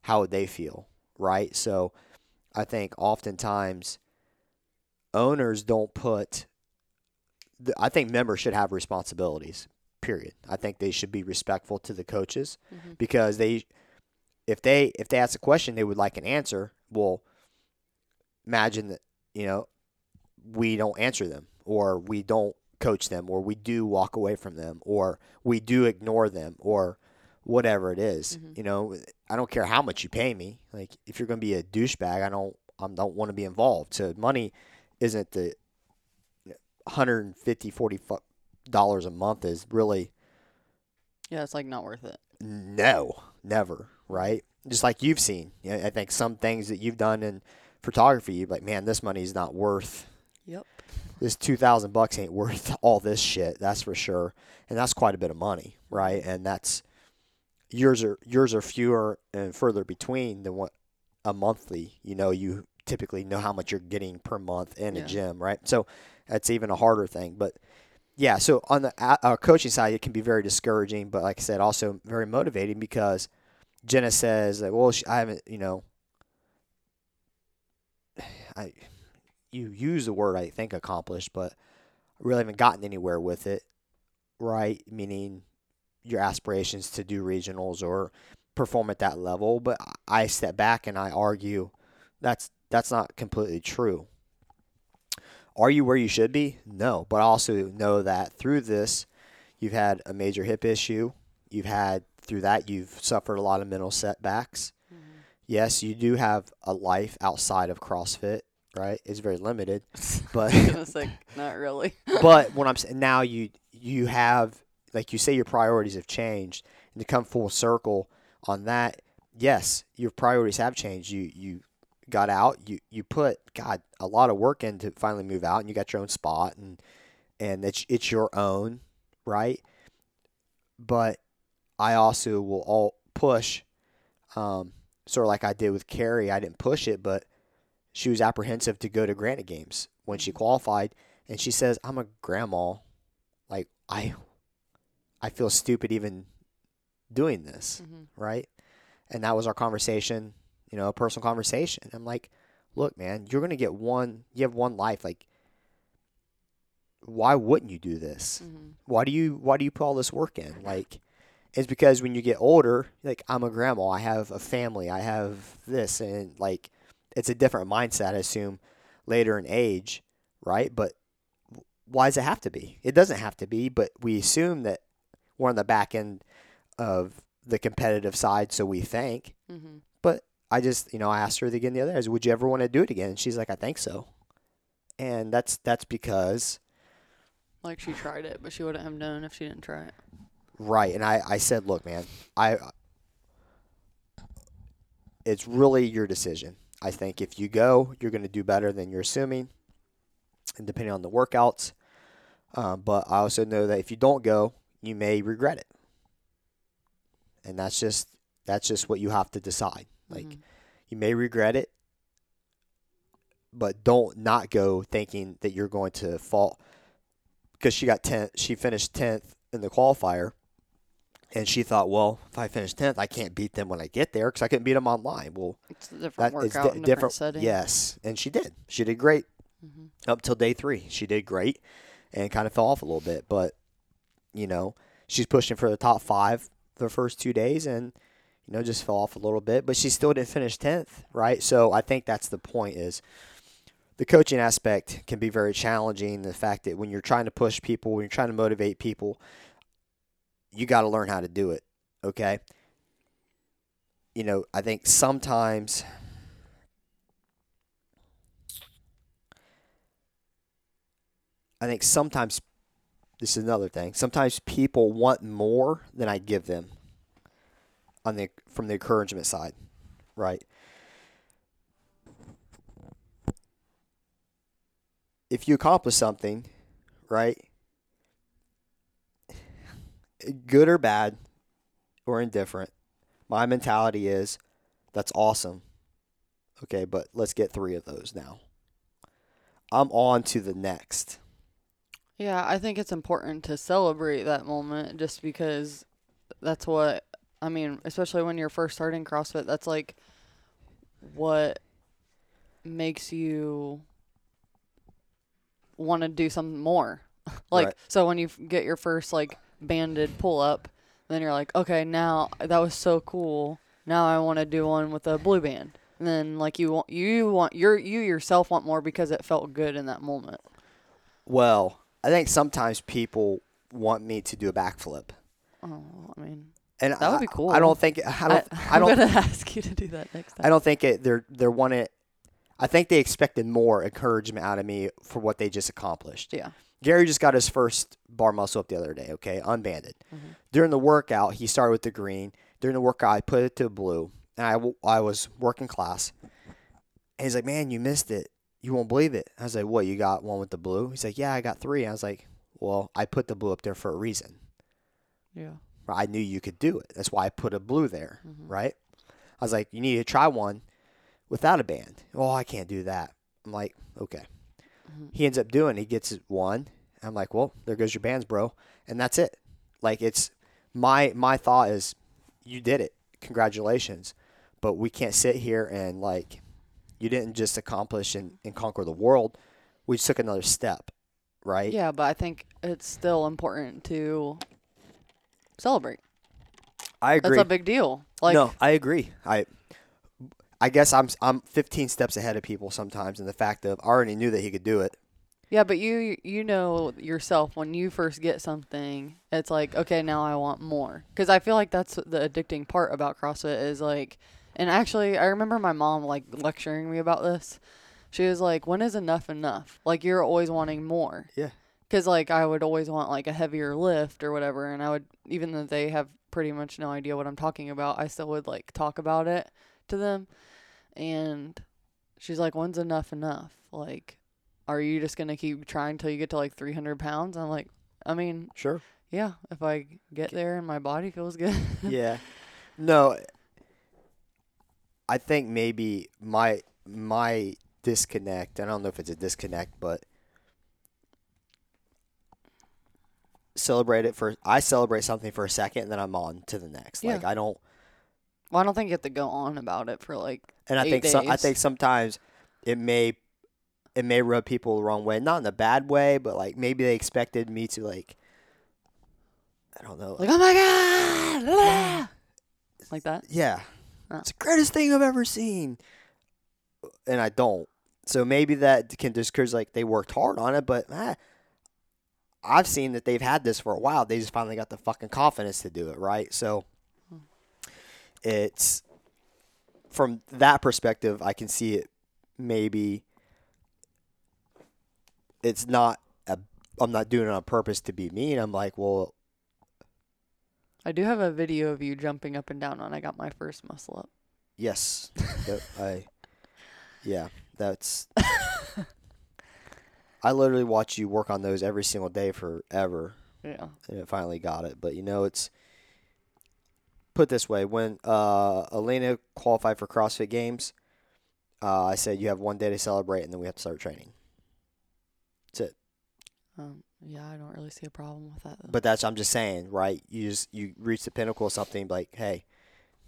how would they feel? Right? So i think oftentimes owners don't put the, i think members should have responsibilities period i think they should be respectful to the coaches Mm-hmm. because they if they if they ask a question they would like an answer well imagine that you know we don't answer them or we don't coach them or we do walk away from them or we do ignore them or whatever it is. Mhm. you know i don't care how much you pay me like if you're going to be a douchebag i don't i don't want to be involved so money isn't the 150 40 fu- dollars a month is really Yeah, it's like not worth it. no, never, right? Just like you've seen. Yeah, I think some things that you've done in photography, you're like, man, this money's not worth Yep. this two thousand bucks ain't worth [laughs] all this shit. That's for sure, and that's quite a bit of money, right? And that's yours are yours are fewer and further between than what a monthly. You know, you typically know how much you're getting per month in Yeah. a gym, right? So that's even a harder thing, but. Yeah, so on the uh, uh, coaching side, it can be very discouraging, but like I said, also very motivating because Jenna says that, well, I haven't, you know, [sighs] I, you use the word I think accomplished, but really haven't gotten anywhere with it, right? Meaning your aspirations to do regionals or perform at that level. But I step back and I argue, that's that's not completely true. Are you where you should be? No, but I also know that through this, you've had a major hip issue. You've had through that you've suffered a lot of mental setbacks. Mm-hmm. Yes, you do have a life outside of CrossFit, right? It's very limited, but [laughs] I was [laughs] not really. [laughs] but what I'm saying now, you you have like you say your priorities have changed, and to come full circle on that, yes, your priorities have changed. You you got out, you you put God a lot of work in to finally move out, and you got your own spot, and and it's it's your own, right? But I also will all push, um, sort of like I did with Carrie. I didn't push it, but she was apprehensive to go to Granite Games when she qualified, and she says, "I'm a grandma, like I, I feel stupid even doing this, Mhm. right?" And that was our conversation, you know, a personal conversation. I'm like, "Look, man, you're gonna get one. You have one life. Like, why wouldn't you do this? Mhm. Why do you Why do you put all this work in? Like." It's because when you get older, like I'm a grandma, I have a family, I have this, and like it's a different mindset, I assume, later in age, right? But why does it have to be? It doesn't have to be, but we assume that we're on the back end of the competitive side, so we think. Mhm. I just, you know, I asked her again the other day, I said, would you ever want to do it again? And she's like, I think so. And that's that's because Like she tried it, but she wouldn't have known if she didn't try it. Right, and I, I said, look, man, I it's really your decision. I think if you go, you're going to do better than you're assuming, and depending on the workouts. Um, but I also know that if you don't go, you may regret it, and that's just that's just what you have to decide. Like Mhm. you may regret it, but don't not go thinking that you're going to fall because she got 10th, she finished 10th in the qualifier and she thought well if i finish 10th i can't beat them when i get there because i couldn't beat them online well it's a different workout, di- in different setting. yes and she did she did great Mhm. up till day three she did great and kind of fell off a little bit but you know she's pushing for the top five the first two days and you know just fell off a little bit but she still didn't finish 10th right? So i think that's the point is the coaching aspect can be very challenging. The fact that when you're trying to push people when you're trying to motivate people you got to learn how to do it okay? You know i think sometimes I think sometimes this is another thing. Sometimes people want more than I give them on the from the encouragement side, right? If you accomplish something, right? Good or bad or indifferent, my mentality is that's awesome. Okay, but let's get 3 of those now. I'm on to the next. Yeah, I think it's important to celebrate that moment just because that's what I mean, especially when you're first starting CrossFit, that's like what makes you want to do something more. [laughs] like Right. so when you f- get your first like banded pull up, then you're like, "Okay, now that was so cool. Now I want to do one with a blue band." And then like you want you want your you yourself want more because it felt good in that moment. Well, I think sometimes people want me to do a backflip, Oh, I mean, and That would I- be cool. I don't think I don't I, [laughs] I, don't gonna ask you to do that next time. I don't think it, they're they're wanting. I think they expected more encouragement out of me for what they just accomplished. Yeah. Gary just got his first bar muscle up the other day. Okay, unbanded. Mhm. During the workout, he started with the green. During the workout, I put it to blue, and I, w- I was working class. And he's like, "Man, you missed it. You won't believe it." I was like, "What? You got one with the blue?" He's like, "Yeah, I got three. I was like, "Well, I put the blue up there for a reason. Yeah. I knew you could do it. That's why I put a blue there, Mhm. right?" I was like, "You need to try one without a band." Oh, I can't do that. I'm like, "Okay." Mhm. He ends up doing. He gets one. I'm like, "Well, there goes your bands, bro," and that's it. Like it's my my thought is, you did it. Congratulations, but we can't sit here and like, you didn't just accomplish and, and conquer the world. We just took another step, right? Yeah, but I think it's still important to celebrate. I agree. That's a big deal. Like, no, I agree. I I guess I'm I'm 15 steps ahead of people sometimes in the fact of I already knew that he could do it. Yeah, but you you know yourself when you first get something, it's like okay, now I want more. Because I feel like that's the addicting part about CrossFit is like, and actually I remember my mom like lecturing me about this. She was like, "When is enough enough? Like you're always wanting more." Yeah. Because like I would always want like a heavier lift or whatever, and I would even though they have pretty much no idea what I'm talking about, I still would like talk about it to them. And she's like, "When's enough enough? Like, are you just gonna keep trying till you get to like 300 pounds?" I'm like, I mean, Sure. yeah, if I get there and my body feels good. [laughs] yeah. No. Eh, I think maybe my my disconnect. I don't know if it's a disconnect, but celebrate it for. I celebrate something for a second, and then I'm on to the next. Yeah. Like I don't. well, I don't think you have to go on about it for like. And I think so, I think sometimes it may it may rub people the wrong way, not in a bad way, but like maybe they expected me to like. I don't know. Like, oh my god, ah!" [laughs] like that. Yeah. Oh. It's the greatest thing I've ever seen. And I don't. So maybe that can discourage like they worked hard on it, but eh, I've seen that they've had this for a while. They just finally got the fucking confidence to do it, right? So it's from that perspective, I can see it maybe it's not a I'm not doing it on purpose to be mean. I'm like, well, I do have a video of you jumping up and down when I got my first muscle up. Yes. I Yeah, that's [laughs] I literally watch you work on those every single day forever Yeah. and it finally got it. But you know it's put this way, when uh Elena qualified for CrossFit games, uh, I said you have one day to celebrate and then we have to start training. That's it. Um, yeah, I don't really see a problem with that. Though. But that's I'm just saying, right? You just you reach the pinnacle of something like, hey,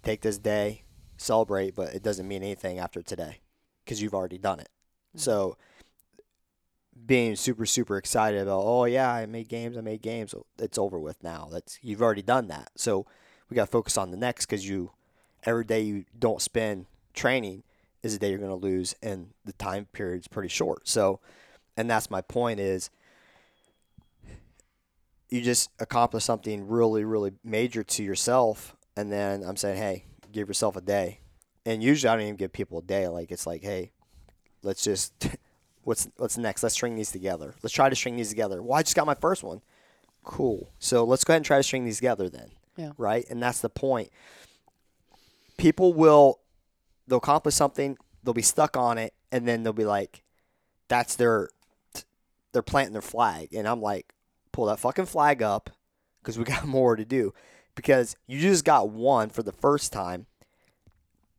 take this day, celebrate, but it doesn't mean anything after today because you've already done it. Mhm. So being super super excited about, oh yeah, I made games, I made games. It's over with now. That's you've already done that. So we got to focus on the next because you every day you don't spend training is a day you're going to lose, and the time period's pretty short. So, and that's my point is you just accomplish something really, really major to yourself, and then I'm saying, hey, give yourself a day. And usually I don't even give people a day. Like it's like, hey, let's just [laughs] what's what's next? Let's string these together. Let's try to string these together. Well, I just got my first one. Cool. So let's go ahead and try to string these together then. Yeah. Right? And that's the point. People will they'll accomplish something, they'll be stuck on it, and then they'll be like, that's their they're planting their flag. And I'm like, pull that fucking flag up because we [laughs] got more to do. Because you just got one for the first time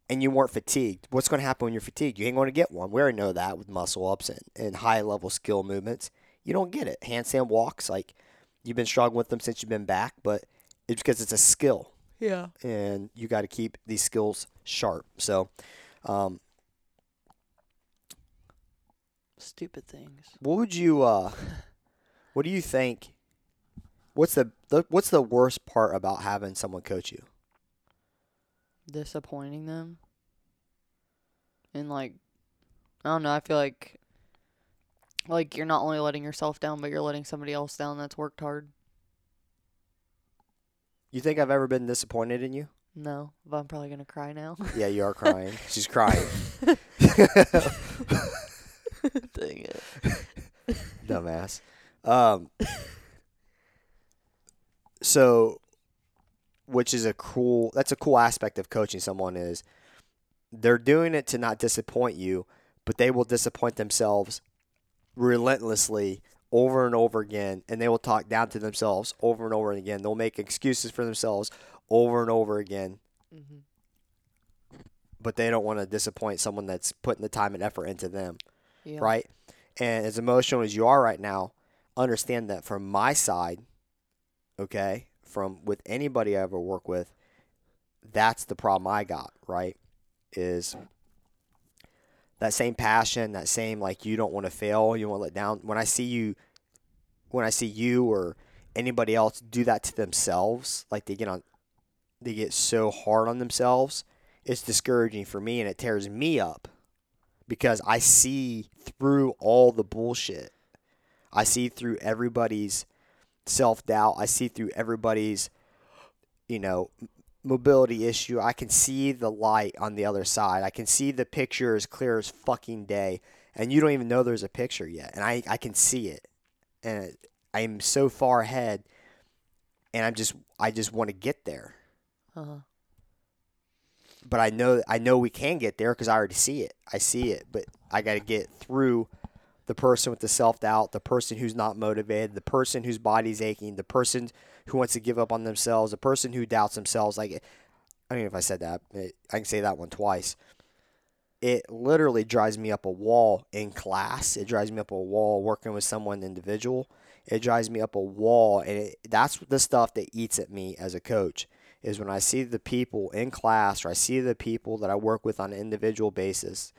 and you weren't fatigued. What's going to happen when you're fatigued? You ain't going to get one. We already know that with muscle ups and, and high level skill movements. You don't get it. Handstand walks, like you've been struggling with them since you've been back, but it's because it's a skill yeah. and you got to keep these skills sharp. So, um, Stupid things. What would you uh what do you think what's the, the what's the worst part about having someone coach you? Disappointing them. And like, I don't know. I feel like, like you're not only letting yourself down, but you're letting somebody else down that's worked hard. You think I've ever been disappointed in you? No, but I'm probably gonna cry now. [laughs] Yeah, you are crying. [laughs] She's crying. [laughs] Dang it. Dumbass. Um so which is a cool that's a cool aspect of coaching someone is they're doing it to not disappoint you, but they will disappoint themselves relentlessly over and over again and they will talk down to themselves over and over again. They'll make excuses for themselves over and over again, hmm but they don't want to disappoint someone that's putting the time and effort into them. Yeah. right? And as emotional as you are right now, understand that from my side, okay, from with anybody I ever work with, that's the problem I got, right? Is that same passion, that same like you don't want to fail, you want to let down. When I see you, when I see you or anybody else do that to themselves, like they get on, they get so hard on themselves. it's discouraging for me and it tears me up because I see through all the bullshit. I see through everybody's self doubt. I see through everybody's, you know, mobility issue. I can see the light on the other side. I can see the picture as clear as fucking day. And you don't even know there's a picture yet. And I, I can see it. And I'm so far ahead. And I'm just, I just want to get there. Uh-huh. But I know, I know we can get there because I already see it. I see it. But I got to get through the person with the self doubt, the person who's not motivated, the person whose body's aching, the person who wants to give up on themselves, the person who doubts themselves. Like, I know if I said that. I can say that one twice. It literally drives me up a wall in class. It drives me up a wall working with someone individual. It drives me up a wall, and it, that's the stuff that eats at me as a coach. Is when I see the people in class, or I see the people that I work with on an individual basis,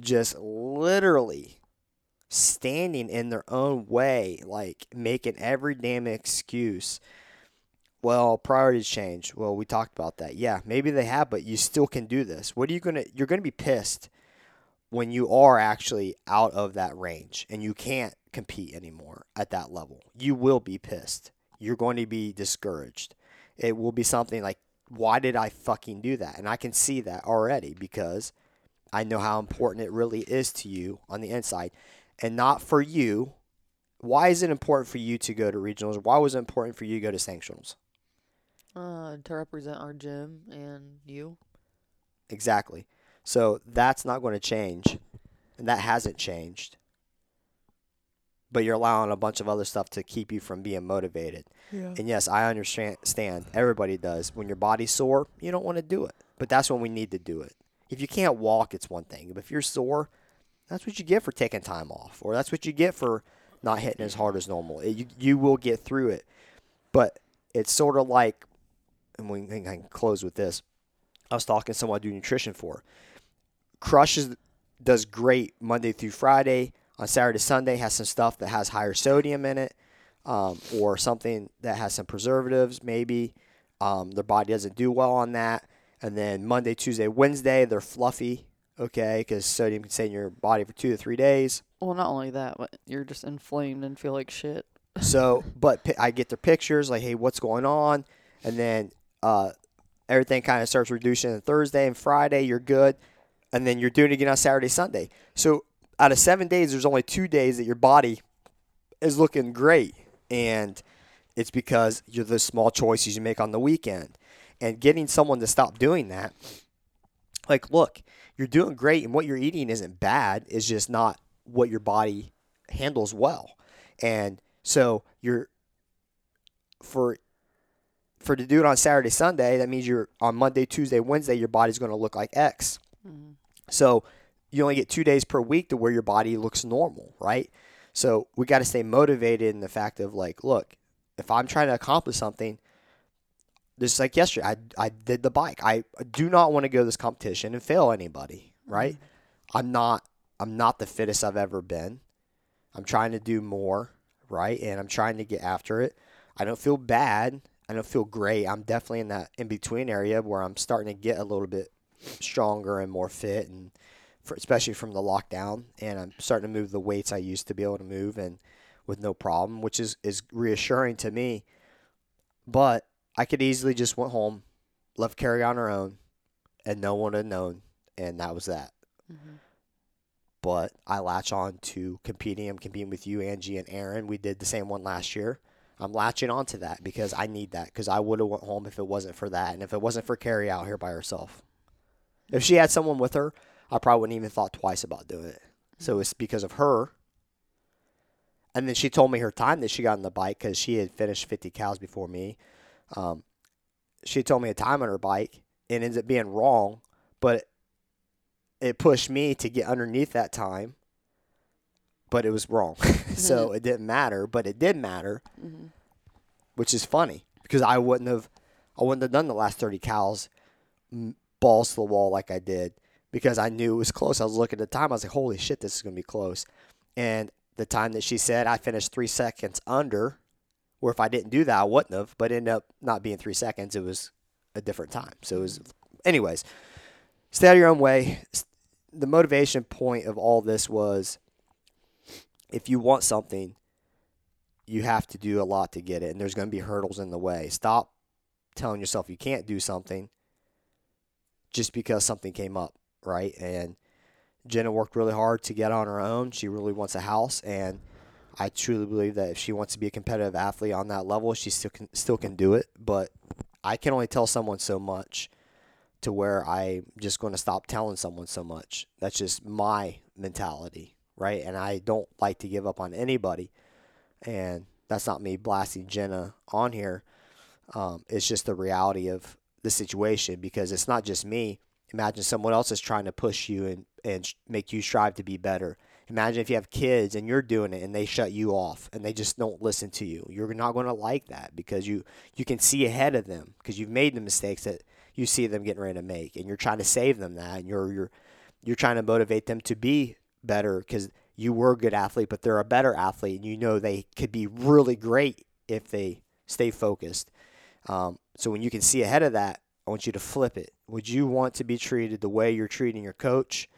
just literally standing in their own way, like making every damn excuse. Well, priorities change. Well, we talked about that. Yeah, maybe they have, but you still can do this. What are you gonna? You're gonna be pissed when you are actually out of that range and you can't compete anymore at that level. You will be pissed. You're going to be discouraged. It will be something like, why did I fucking do that? And I can see that already because I know how important it really is to you on the inside and not for you. Why is it important for you to go to regionals? Why was it important for you to go to sanctionals? Uh, to represent our gym and you. Exactly. So that's not going to change, and that hasn't changed. But you're allowing a bunch of other stuff to keep you from being motivated. Yeah. And yes, I understand. Everybody does. When your body's sore, you don't want to do it. But that's when we need to do it. If you can't walk, it's one thing. But if you're sore, that's what you get for taking time off, or that's what you get for not hitting as hard as normal. It, you you will get through it, but it's sort of like, and we I can close with this. I was talking to someone I do nutrition for. Crush is, does great Monday through Friday. On Saturday, Sunday has some stuff that has higher sodium in it, um, or something that has some preservatives. Maybe um, their body doesn't do well on that. And then Monday, Tuesday, Wednesday, they're fluffy okay? Because sodium can stay in your body for two to three days. Well, not only that, but you're just inflamed and feel like shit. so, [laughs] but I get their pictures, like, hey, what's going on? And then uh, everything kind of starts reducing on Thursday and Friday, you're good. And then you're doing it again on Saturday, Sunday. So, out of seven days, there's only two days that your body is looking great. And it's because you're the small choices you make on the weekend. And getting someone to stop doing that, like, look, you're doing great and what you're eating isn't bad. It's just not what your body handles well. And so you're for for to do it on Saturday, Sunday, that means you're on Monday, Tuesday, Wednesday, your body's going to look like X. Mm-hmm. So you only get two days per week to where your body looks normal, right? So we got to stay motivated in the fact of like, look, if I'm trying to accomplish something, just like yesterday, I, I did the bike. I do not want to go to this competition and fail anybody, right? Mm-hmm. I'm not I'm not the fittest I've ever been. I'm trying to do more, right? And I'm trying to get after it. I don't feel bad. I don't feel great. I'm definitely in that in between area where I'm starting to get a little bit stronger and more fit, and for, especially from the lockdown. And I'm starting to move the weights I used to be able to move and with no problem, which is is reassuring to me. But I could easily just went home, left Carrie on her own, and no one had known, and that was that. Mm-hmm. But I latch on to competing. I'm competing with you, Angie, and Aaron. We did the same one last year. I'm latching on to that because I need that because I would have went home if it wasn't for that and if it wasn't for Carrie out here by herself. If she had someone with her, I probably wouldn't even thought twice about doing it. So mm-hmm. it's because of her. And then she told me her time that she got on the bike because she had finished 50 cals before me. Um, she told me a time on her bike and ends up being wrong, but it pushed me to get underneath that time, but it was wrong. [laughs] so mm-hmm. it didn't matter, but it did matter, mm-hmm. which is funny because I wouldn't have, I wouldn't have done the last 30 cals balls to the wall like I did because I knew it was close. I was looking at the time. I was like, holy shit, this is going to be close. And the time that she said I finished three seconds under where if I didn't do that, I wouldn't have, but ended up not being three seconds. It was a different time. So it was, anyways. stay out of your own way. The motivation point of all this was if you want something, you have to do a lot to get it, and there's going to be hurdles in the way. Stop telling yourself you can't do something just because something came up, right? And Jenna worked really hard to get on her own. She really wants a house, and I truly believe that if she wants to be a competitive athlete on that level, she still can still can do it. But I can only tell someone so much to where I'm just going to stop telling someone so much. That's just my mentality, right? And I don't like to give up on anybody. And that's not me blasting Jenna on here. Um, it's just the reality of the situation because it's not just me. Imagine someone else is trying to push you and, and make you strive to be better. Imagine if you have kids and you're doing it and they shut you off and they just don't listen to you. You're not going to like that because you, you can see ahead of them because you've made the mistakes that you see them getting ready to make and you're trying to save them that and you're, you're, you're trying to motivate them to be better because you were a good athlete, but they're a better athlete and you know they could be really great if they stay focused. Um, so when you can see ahead of that, I want you to flip it. Would you want to be treated the way you're treating your coach?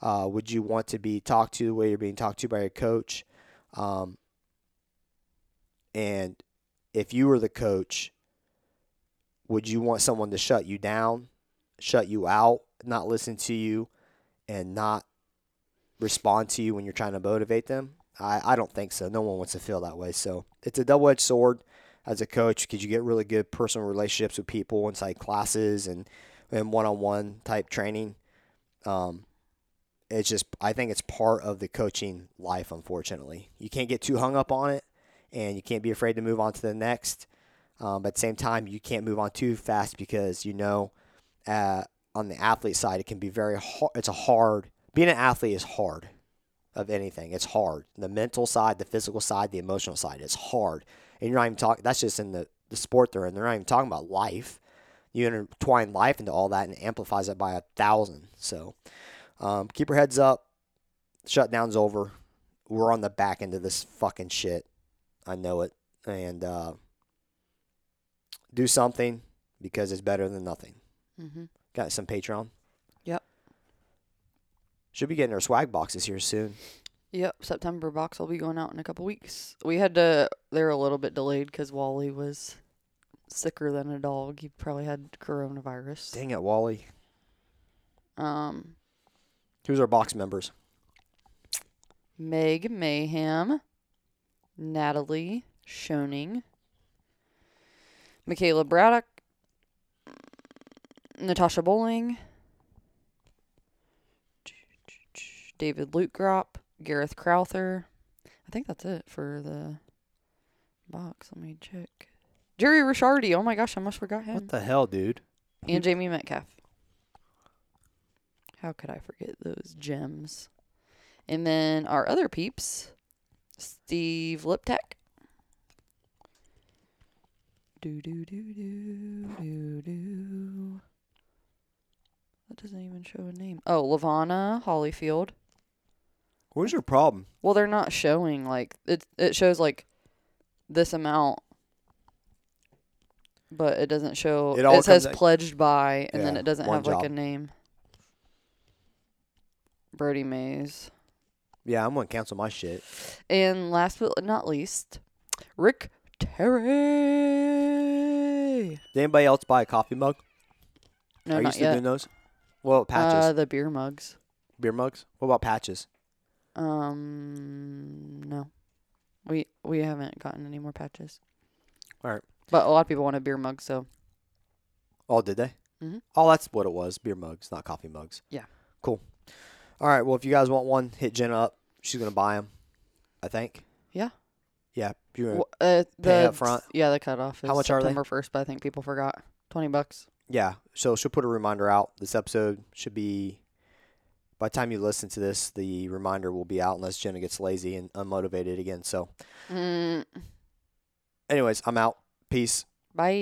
Uh, would you want to be talked to the way you're being talked to by your coach? Um, and if you were the coach, would you want someone to shut you down, shut you out, not listen to you, and not respond to you when you're trying to motivate them? I, I don't think so. No one wants to feel that way. So it's a double edged sword as a coach because you get really good personal relationships with people inside classes and and one on one type training. Um, it's just I think it's part of the coaching life. Unfortunately, you can't get too hung up on it, and you can't be afraid to move on to the next. Um, but at the same time, you can't move on too fast because you know, uh, on the athlete side, it can be very hard. It's a hard. Being an athlete is hard. Of anything, it's hard. The mental side, the physical side, the emotional side, it's hard. And you're not even talking. That's just in the the sport they're in. They're not even talking about life. You intertwine life into all that and amplifies it by a thousand. So, um, keep your heads up. Shutdown's over. We're on the back end of this fucking shit. I know it. And uh, do something because it's better than nothing. Mm-hmm. Got some Patreon. Yep. Should be getting our swag boxes here soon. Yep, September box will be going out in a couple weeks. We had to, they were a little bit delayed because Wally was sicker than a dog. He probably had coronavirus. Dang it, Wally. Um, Who's our box members? Meg Mayhem, Natalie Schoening, Michaela Braddock, Natasha Bowling, David Lutegrop, Gareth Crowther. I think that's it for the box. Let me check. Jerry Rishardi. Oh my gosh, I almost forgot him. What the hell, dude? and Jamie Metcalf. How could I forget those gems? And then our other peeps, Steve Liptek. Do do do do do do. That doesn't even show a name. Oh, Lavana Hollyfield. Where's your problem? Well, they're not showing like it. It shows like this amount, but it doesn't show. It It, says pledged by, and then it doesn't have like a name. Brody Mays, Yeah, I'm gonna cancel my shit. and last but not least, Rick Terry. Did anybody else buy a coffee mug? No, Are you not still yet. doing those? Well, patches? Uh, the beer mugs. Beer mugs? What about patches? Um, no, we we haven't gotten any more patches. Alright. But a lot of people want a beer mug, so Oh, did they? Mhm. Oh, that's what it was. Beer mugs, not coffee mugs. Yeah. Cool. All right. Well, if you guys want one, hit Jenna up. She's gonna buy them. I think. Yeah. Yeah. Gonna, Wh- uh, the pay up front? Yeah, the cutoff is How much are they? September first, but I think people forgot twenty bucks. yeah. So she'll put a reminder out. This episode should be. By the time you listen to this, the reminder will be out unless Jenna gets lazy and unmotivated again. So, Mm, anyways, I'm out. Peace. bye.